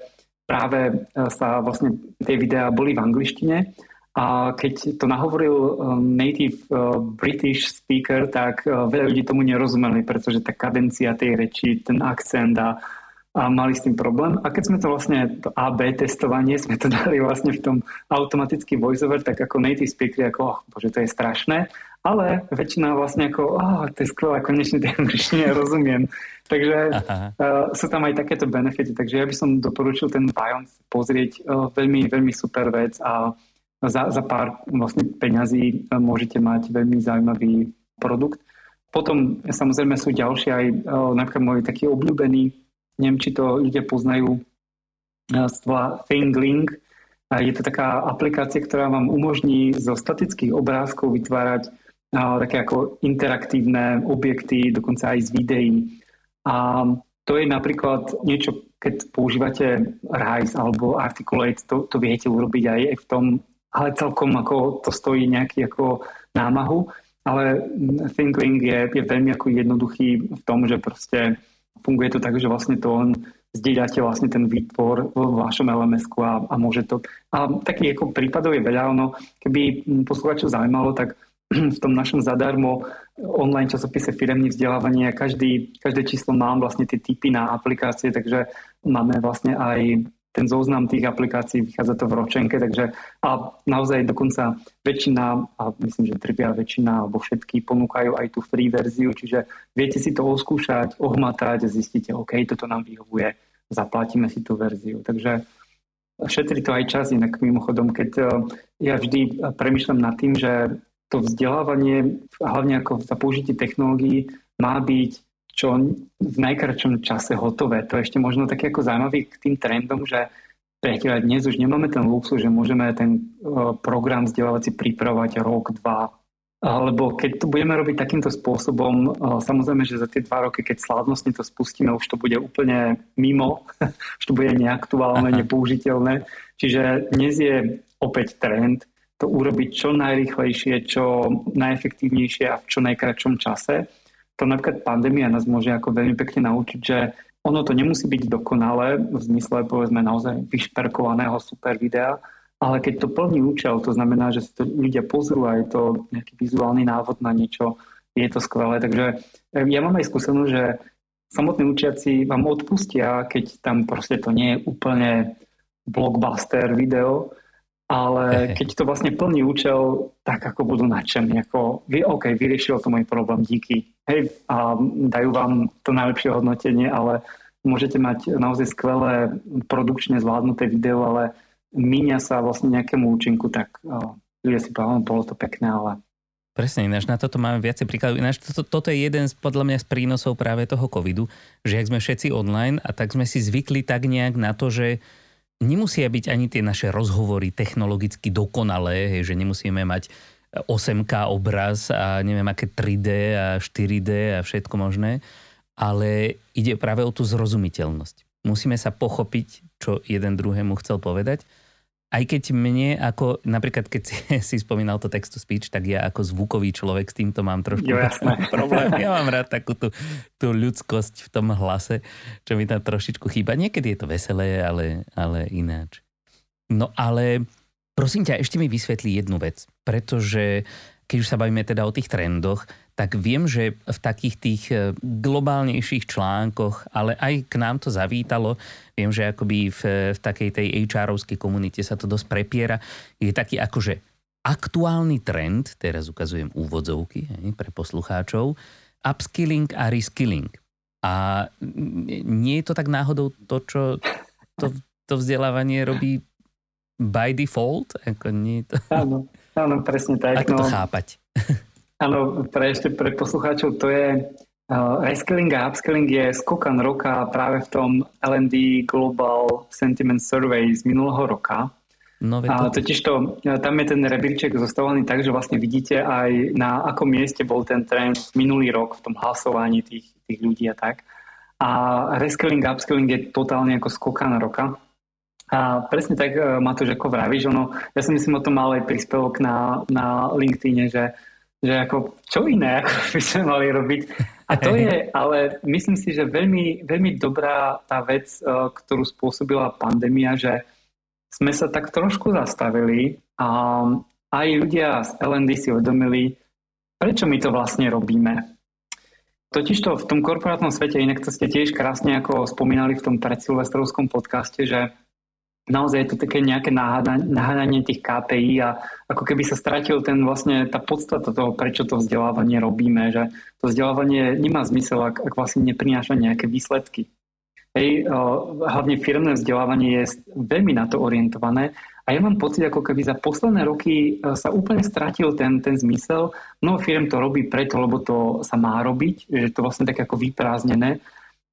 práve sa vlastne tie videá boli v angličtine a keď to nahovoril native British speaker, tak veľa ľudí tomu nerozumeli, pretože tá kadencia tej reči, ten akcent a a mali s tým problém. A keď sme to vlastne, to AB testovanie, sme to dali vlastne v tom automatický voiceover, tak ako native speaker, ako, oh, bože, to je strašné. Ale väčšina vlastne ako, oh, to je skvelé, konečne tej angličtine rozumiem. Takže uh, sú tam aj takéto benefity. Takže ja by som doporučil ten Bion pozrieť. Uh, veľmi, veľmi super vec a za, za pár vlastne peňazí uh, môžete mať veľmi zaujímavý produkt. Potom samozrejme sú ďalšie aj uh, napríklad môj taký obľúbený neviem, či to ľudia poznajú, Thingling. Je to taká aplikácia, ktorá vám umožní zo statických obrázkov vytvárať také ako interaktívne objekty, dokonca aj z videí. A to je napríklad niečo, keď používate Rise alebo Articulate, to, to viete urobiť aj v tom, ale celkom ako to stojí nejaký ako námahu. Ale Thinkling je, je veľmi ako jednoduchý v tom, že proste funguje to tak, že vlastne to len zdieľate vlastne ten výtvor v vašom lms a, a môže to... A takých ako prípadov je veľa, ono, keby posluchačov zaujímalo, tak v tom našom zadarmo online časopise firemní vzdelávania každý, každé číslo mám vlastne tie typy na aplikácie, takže máme vlastne aj ten zoznam tých aplikácií, vychádza to v ročenke, takže a naozaj dokonca väčšina, a myslím, že trvia väčšina, alebo všetky ponúkajú aj tú free verziu, čiže viete si to oskúšať, ohmatať a zistíte, OK, toto nám vyhovuje, zaplatíme si tú verziu. Takže šetrí to aj čas, inak mimochodom, keď e, ja vždy premyšľam nad tým, že to vzdelávanie, hlavne ako za použitie technológií, má byť čo v najkračom čase hotové. To je ešte možno také ako zaujímavý k tým trendom, že priateľa, dnes už nemáme ten luxus, že môžeme ten e, program vzdelávací pripravovať rok, dva. Lebo keď to budeme robiť takýmto spôsobom, e, samozrejme, že za tie dva roky, keď slávnostne to spustíme, už to bude úplne mimo, už to bude neaktuálne, nepoužiteľné. Čiže dnes je opäť trend to urobiť čo najrychlejšie, čo najefektívnejšie a v čo najkračom čase to napríklad pandémia nás môže ako veľmi pekne naučiť, že ono to nemusí byť dokonalé v zmysle povedzme naozaj vyšperkovaného super videa, ale keď to plní účel, to znamená, že si to ľudia pozrú a je to nejaký vizuálny návod na niečo, je to skvelé. Takže eh, ja mám aj skúsenosť, že samotní učiaci vám odpustia, keď tam proste to nie je úplne blockbuster video, ale keď to vlastne plní účel, tak ako budú nadšení, ako vy, OK, vyriešilo to môj problém, díky. Hej, a dajú vám to najlepšie hodnotenie, ale môžete mať naozaj skvelé produkčne zvládnuté video, ale míňa sa vlastne nejakému účinku, tak ľudia si povedal, bolo to pekné, ale Presne, ináč na toto máme viacej príkladov. Ináč toto, toto je jeden z, podľa mňa z prínosov práve toho covidu, že ak sme všetci online a tak sme si zvykli tak nejak na to, že nemusia byť ani tie naše rozhovory technologicky dokonalé, hej, že nemusíme mať 8K obraz a neviem aké 3D a 4D a všetko možné, ale ide práve o tú zrozumiteľnosť. Musíme sa pochopiť, čo jeden druhému chcel povedať aj keď mne ako, napríklad keď si, si spomínal to text to speech, tak ja ako zvukový človek s týmto mám trošku jo, problém. Ja mám rád takú tú, tú ľudskosť v tom hlase, čo mi tam trošičku chýba. Niekedy je to veselé, ale, ale ináč. No ale prosím ťa, ešte mi vysvetlí jednu vec, pretože keď už sa bavíme teda o tých trendoch, tak viem, že v takých tých e, globálnejších článkoch, ale aj k nám to zavítalo, viem, že akoby v, v takej tej HR-ovskej komunite sa to dosť prepiera, je taký akože aktuálny trend, teraz ukazujem úvodzovky hej, pre poslucháčov, upskilling a reskilling. A nie je to tak náhodou to, čo to, to vzdelávanie robí by default? Ako nie to... Áno, áno, presne tak. Ako no, to chápať? Áno, pre ešte pre poslucháčov to je uh, reskilling a upskilling je skokan roka práve v tom L&D Global Sentiment Survey z minulého roka. No, a totiž to, tam je ten rebríček zostavený tak, že vlastne vidíte aj na akom mieste bol ten trend minulý rok v tom hlasovaní tých, tých ľudí a tak. A reskilling a upskilling je totálne ako skokan roka. A presne tak, e, Matúš, ako vravíš, ono, ja si myslím o tom mal aj príspevok na, na LinkedIn, že, že ako, čo iné ako by sme mali robiť. A to je, ale myslím si, že veľmi, veľmi dobrá tá vec, e, ktorú spôsobila pandémia, že sme sa tak trošku zastavili a aj ľudia z LND si uvedomili, prečo my to vlastne robíme. Totižto v tom korporátnom svete, inak to ste tiež krásne ako spomínali v tom predsilvestrovskom podcaste, že naozaj je to také nejaké nahádanie tých KPI a ako keby sa stratil ten vlastne tá podstata toho, prečo to vzdelávanie robíme, že to vzdelávanie nemá zmysel, ak, ak vlastne neprináša nejaké výsledky. Hej, hlavne firmné vzdelávanie je veľmi na to orientované a ja mám pocit, ako keby za posledné roky e, sa úplne stratil ten, ten zmysel. Mnoho firm to robí preto, lebo to sa má robiť, že to vlastne tak ako vyprázdnené.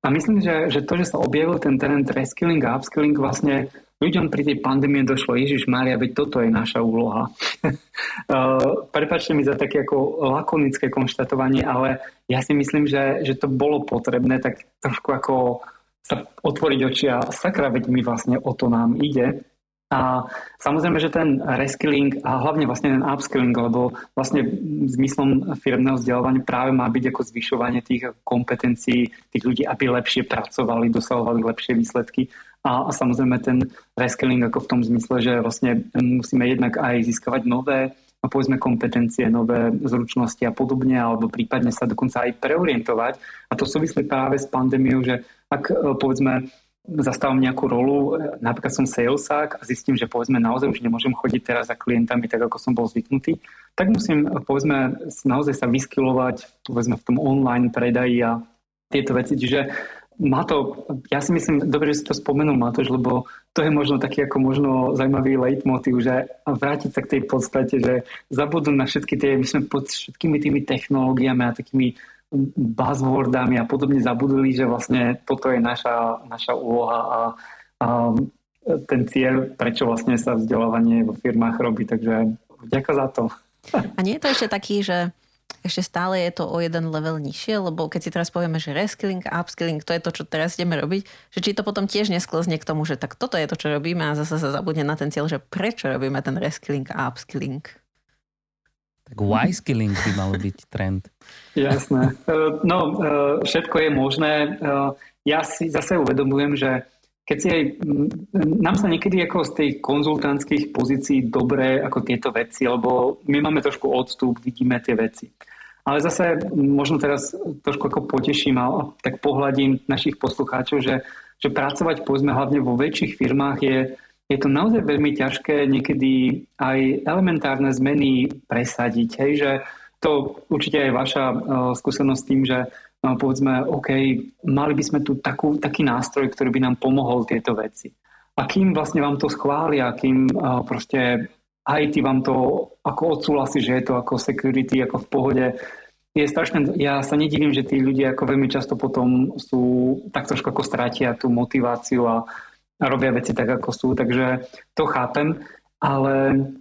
A myslím, že, že to, že sa objavil ten trend reskilling a upskilling vlastne ľuďom pri tej pandémie došlo, Ježiš Mária, veď toto je naša úloha. Uh, prepačte mi za také ako lakonické konštatovanie, ale ja si myslím, že, že to bolo potrebné tak trošku ako sa otvoriť oči a sakra, veď mi vlastne o to nám ide. A samozrejme, že ten reskilling a hlavne vlastne ten upskilling, lebo vlastne zmyslom firmného vzdelávania práve má byť ako zvyšovanie tých kompetencií tých ľudí, aby lepšie pracovali, dosahovali lepšie výsledky a, a samozrejme ten reskilling ako v tom zmysle, že vlastne musíme jednak aj získavať nové a povedzme kompetencie, nové zručnosti a podobne, alebo prípadne sa dokonca aj preorientovať. A to súvislí práve s pandémiou, že ak e, povedzme zastávam nejakú rolu, e, napríklad som salesák a zistím, že povedzme naozaj už nemôžem chodiť teraz za klientami tak, ako som bol zvyknutý, tak musím e, povedzme naozaj sa vyskylovať povedzme v tom online predaji a tieto veci. Čiže má to, ja si myslím, dobre, že si to spomenul Matoš, lebo to je možno taký ako možno zaujímavý leitmotiv, že vrátiť sa k tej podstate, že zabudnúť na všetky tie, my sme pod všetkými tými technológiami a takými buzzwordami a podobne zabudli, že vlastne toto je naša, naša úloha a, a ten cieľ, prečo vlastne sa vzdelávanie vo firmách robí. Takže ďakujem za to. A nie je to ešte taký, že ešte stále je to o jeden level nižšie, lebo keď si teraz povieme, že reskilling a upskilling, to je to, čo teraz ideme robiť, že či to potom tiež nesklzne k tomu, že tak toto je to, čo robíme a zase sa zabudne na ten cieľ, že prečo robíme ten reskilling a upskilling. Tak why skilling by malo byť trend. Jasné. E, no, e, všetko je možné. E, ja si zase uvedomujem, že keď si aj, nám sa niekedy ako z tej konzultantských pozícií dobré ako tieto veci, lebo my máme trošku odstup, vidíme tie veci. Ale zase možno teraz trošku ako poteším a tak pohľadím našich poslucháčov, že, že pracovať povedzme hlavne vo väčších firmách je, je to naozaj veľmi ťažké niekedy aj elementárne zmeny presadiť. Hej, že to určite je vaša uh, skúsenosť s tým, že povedzme, OK, mali by sme tu takú, taký nástroj, ktorý by nám pomohol tieto veci. A kým vlastne vám to schvália, kým uh, proste IT vám to ako odsúhlasí, že je to ako security, ako v pohode, je strašné, ja sa nedivím, že tí ľudia ako veľmi často potom sú tak trošku ako strátia tú motiváciu a, a robia veci tak, ako sú, takže to chápem ale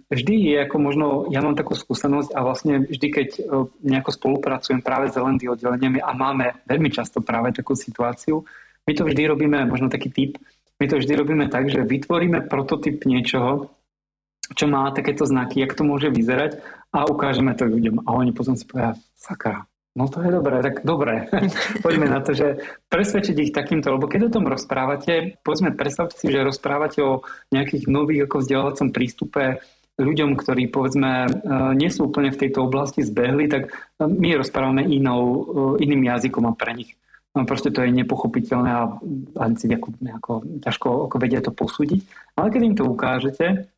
vždy je ako možno, ja mám takú skúsenosť a vlastne vždy, keď e, nejako spolupracujem práve s LND oddeleniami a máme veľmi často práve takú situáciu, my to vždy robíme, možno taký typ, my to vždy robíme tak, že vytvoríme prototyp niečoho, čo má takéto znaky, jak to môže vyzerať a ukážeme to ľuďom. A oni potom si povedia, sakra, No to je dobré, tak dobré. Poďme na to, že presvedčiť ich takýmto, lebo keď o tom rozprávate, povedzme, predstavte si, že rozprávate o nejakých nových ako vzdelávacom prístupe ľuďom, ktorí povedzme e, nie sú úplne v tejto oblasti zbehli, tak my rozprávame inou, e, iným jazykom a pre nich No proste to je nepochopiteľné a ani si nejako, nejako ťažko ako vedia to posúdiť. Ale keď im to ukážete,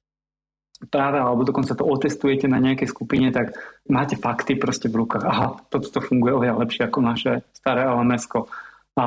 práve, alebo dokonca to otestujete na nejakej skupine, tak máte fakty proste v rukách. Aha, toto to funguje oveľa lepšie ako naše staré lms. A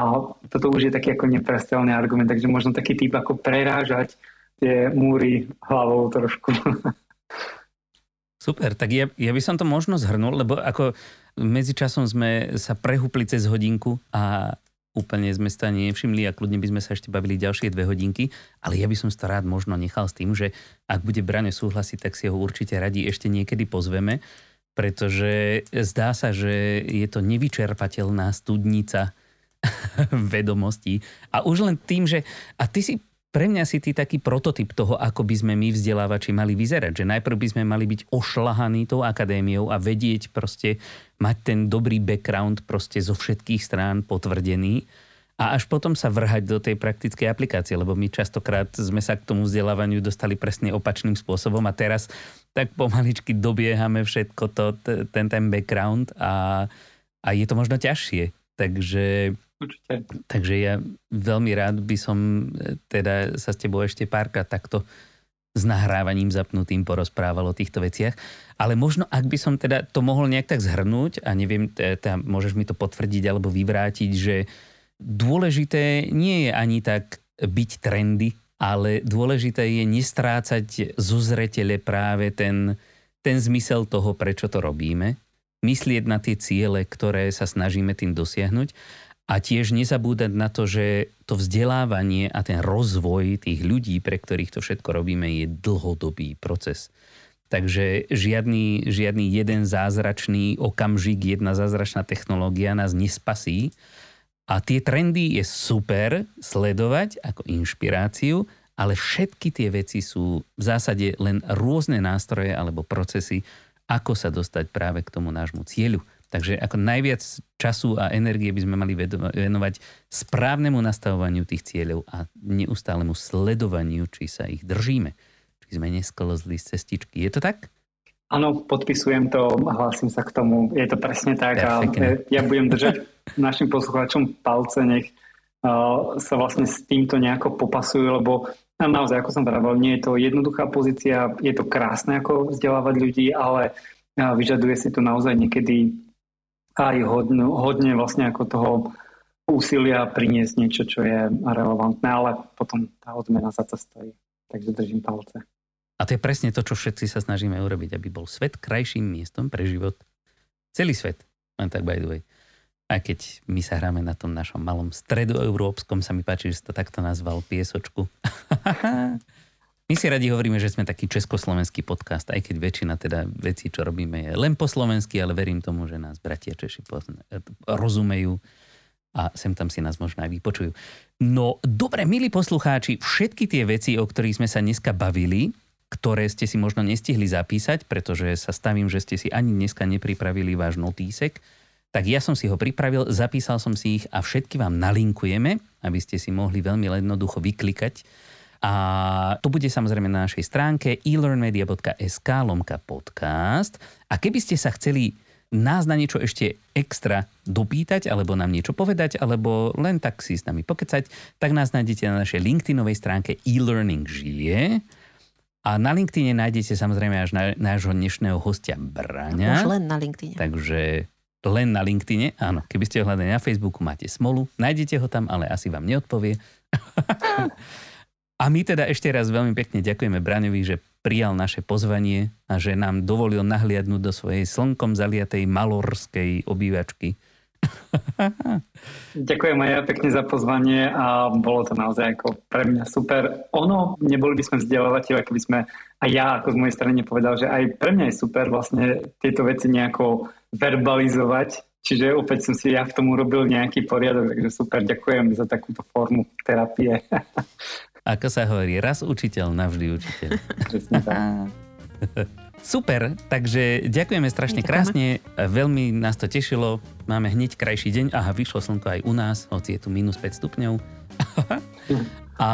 toto už je taký ako neprestelný argument, takže možno taký typ ako prerážať tie múry hlavou trošku. Super, tak ja, ja by som to možno zhrnul, lebo ako medzičasom sme sa prehúpli cez hodinku a úplne sme sa nevšimli a kľudne by sme sa ešte bavili ďalšie dve hodinky, ale ja by som to rád možno nechal s tým, že ak bude Brane súhlasiť, tak si ho určite radi ešte niekedy pozveme, pretože zdá sa, že je to nevyčerpateľná studnica vedomostí. A už len tým, že... A ty si pre mňa si ty taký prototyp toho, ako by sme my vzdelávači mali vyzerať. Že najprv by sme mali byť ošlahaní tou akadémiou a vedieť proste, mať ten dobrý background proste zo všetkých strán potvrdený a až potom sa vrhať do tej praktickej aplikácie, lebo my častokrát sme sa k tomu vzdelávaniu dostali presne opačným spôsobom a teraz tak pomaličky dobiehame všetko to, ten, ten background a, a je to možno ťažšie. Takže Určite. Takže ja veľmi rád by som e, teda sa s tebou ešte párkrát takto s nahrávaním zapnutým porozprával o týchto veciach. Ale možno, ak by som teda to mohol nejak tak zhrnúť, a neviem, teda môžeš mi to potvrdiť alebo vyvrátiť, že dôležité nie je ani tak byť trendy, ale dôležité je nestrácať zo zretele práve ten, ten zmysel toho, prečo to robíme, myslieť na tie ciele, ktoré sa snažíme tým dosiahnuť a tiež nezabúdať na to, že to vzdelávanie a ten rozvoj tých ľudí, pre ktorých to všetko robíme, je dlhodobý proces. Takže žiadny, žiadny jeden zázračný okamžik, jedna zázračná technológia nás nespasí. A tie trendy je super sledovať ako inšpiráciu, ale všetky tie veci sú v zásade len rôzne nástroje alebo procesy, ako sa dostať práve k tomu nášmu cieľu. Takže ako najviac času a energie by sme mali venovať správnemu nastavovaniu tých cieľov a neustálemu sledovaniu, či sa ich držíme. Či sme nesklzli z cestičky. Je to tak? Áno, podpisujem to, hlásim sa k tomu. Je to presne tak a ja budem držať našim poslucháčom palce, nech sa vlastne s týmto nejako popasujú, lebo naozaj, ako som vravel, nie je to jednoduchá pozícia, je to krásne ako vzdelávať ľudí, ale vyžaduje si to naozaj niekedy aj hodne, hodne vlastne ako toho úsilia priniesť niečo, čo je relevantné, ale potom tá odmena za to stojí. Takže držím palce. A to je presne to, čo všetci sa snažíme urobiť, aby bol svet krajším miestom pre život. Celý svet. Len tak by the way. Aj keď my sa hráme na tom našom malom stredoeurópskom, sa mi páči, že si to takto nazval, piesočku. My si radi hovoríme, že sme taký československý podcast, aj keď väčšina teda vecí, čo robíme, je len po slovensky, ale verím tomu, že nás bratia Češi rozumejú a sem tam si nás možno aj vypočujú. No dobre, milí poslucháči, všetky tie veci, o ktorých sme sa dneska bavili, ktoré ste si možno nestihli zapísať, pretože sa stavím, že ste si ani dneska nepripravili váš notísek, tak ja som si ho pripravil, zapísal som si ich a všetky vám nalinkujeme, aby ste si mohli veľmi jednoducho vyklikať a to bude samozrejme na našej stránke elearnmedia.sk lomka podcast. A keby ste sa chceli nás na niečo ešte extra dopýtať, alebo nám niečo povedať, alebo len tak si s nami pokecať, tak nás nájdete na našej LinkedInovej stránke e-learning žije. A na LinkedIne nájdete samozrejme až na, nášho dnešného hostia Braňa. Už len na LinkedIne. Takže len na LinkedIne, áno. Keby ste ho hľadali na Facebooku, máte smolu. Nájdete ho tam, ale asi vám neodpovie. A my teda ešte raz veľmi pekne ďakujeme Braňovi, že prijal naše pozvanie a že nám dovolil nahliadnúť do svojej slnkom zaliatej malorskej obývačky. Ďakujem aj ja pekne za pozvanie a bolo to naozaj ako pre mňa super. Ono, neboli by sme vzdelávateľe, keby sme aj ja ako z mojej strany povedal, že aj pre mňa je super vlastne tieto veci nejako verbalizovať, čiže opäť som si ja v tom urobil nejaký poriadok, takže super, ďakujem za takúto formu terapie. Ako sa hovorí, raz učiteľ, navždy učiteľ. Super, takže ďakujeme strašne ďakujeme. krásne, veľmi nás to tešilo, máme hneď krajší deň, aha, vyšlo slnko aj u nás, hoci je tu minus 5 stupňov. a,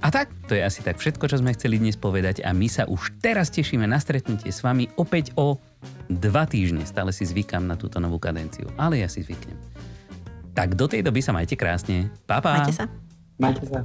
a tak, to je asi tak všetko, čo sme chceli dnes povedať a my sa už teraz tešíme na stretnutie s vami opäť o dva týždne. Stále si zvykam na túto novú kadenciu, ale ja si zvyknem. Tak do tej doby sa majte krásne. Pa, pa. Majte sa. Manchester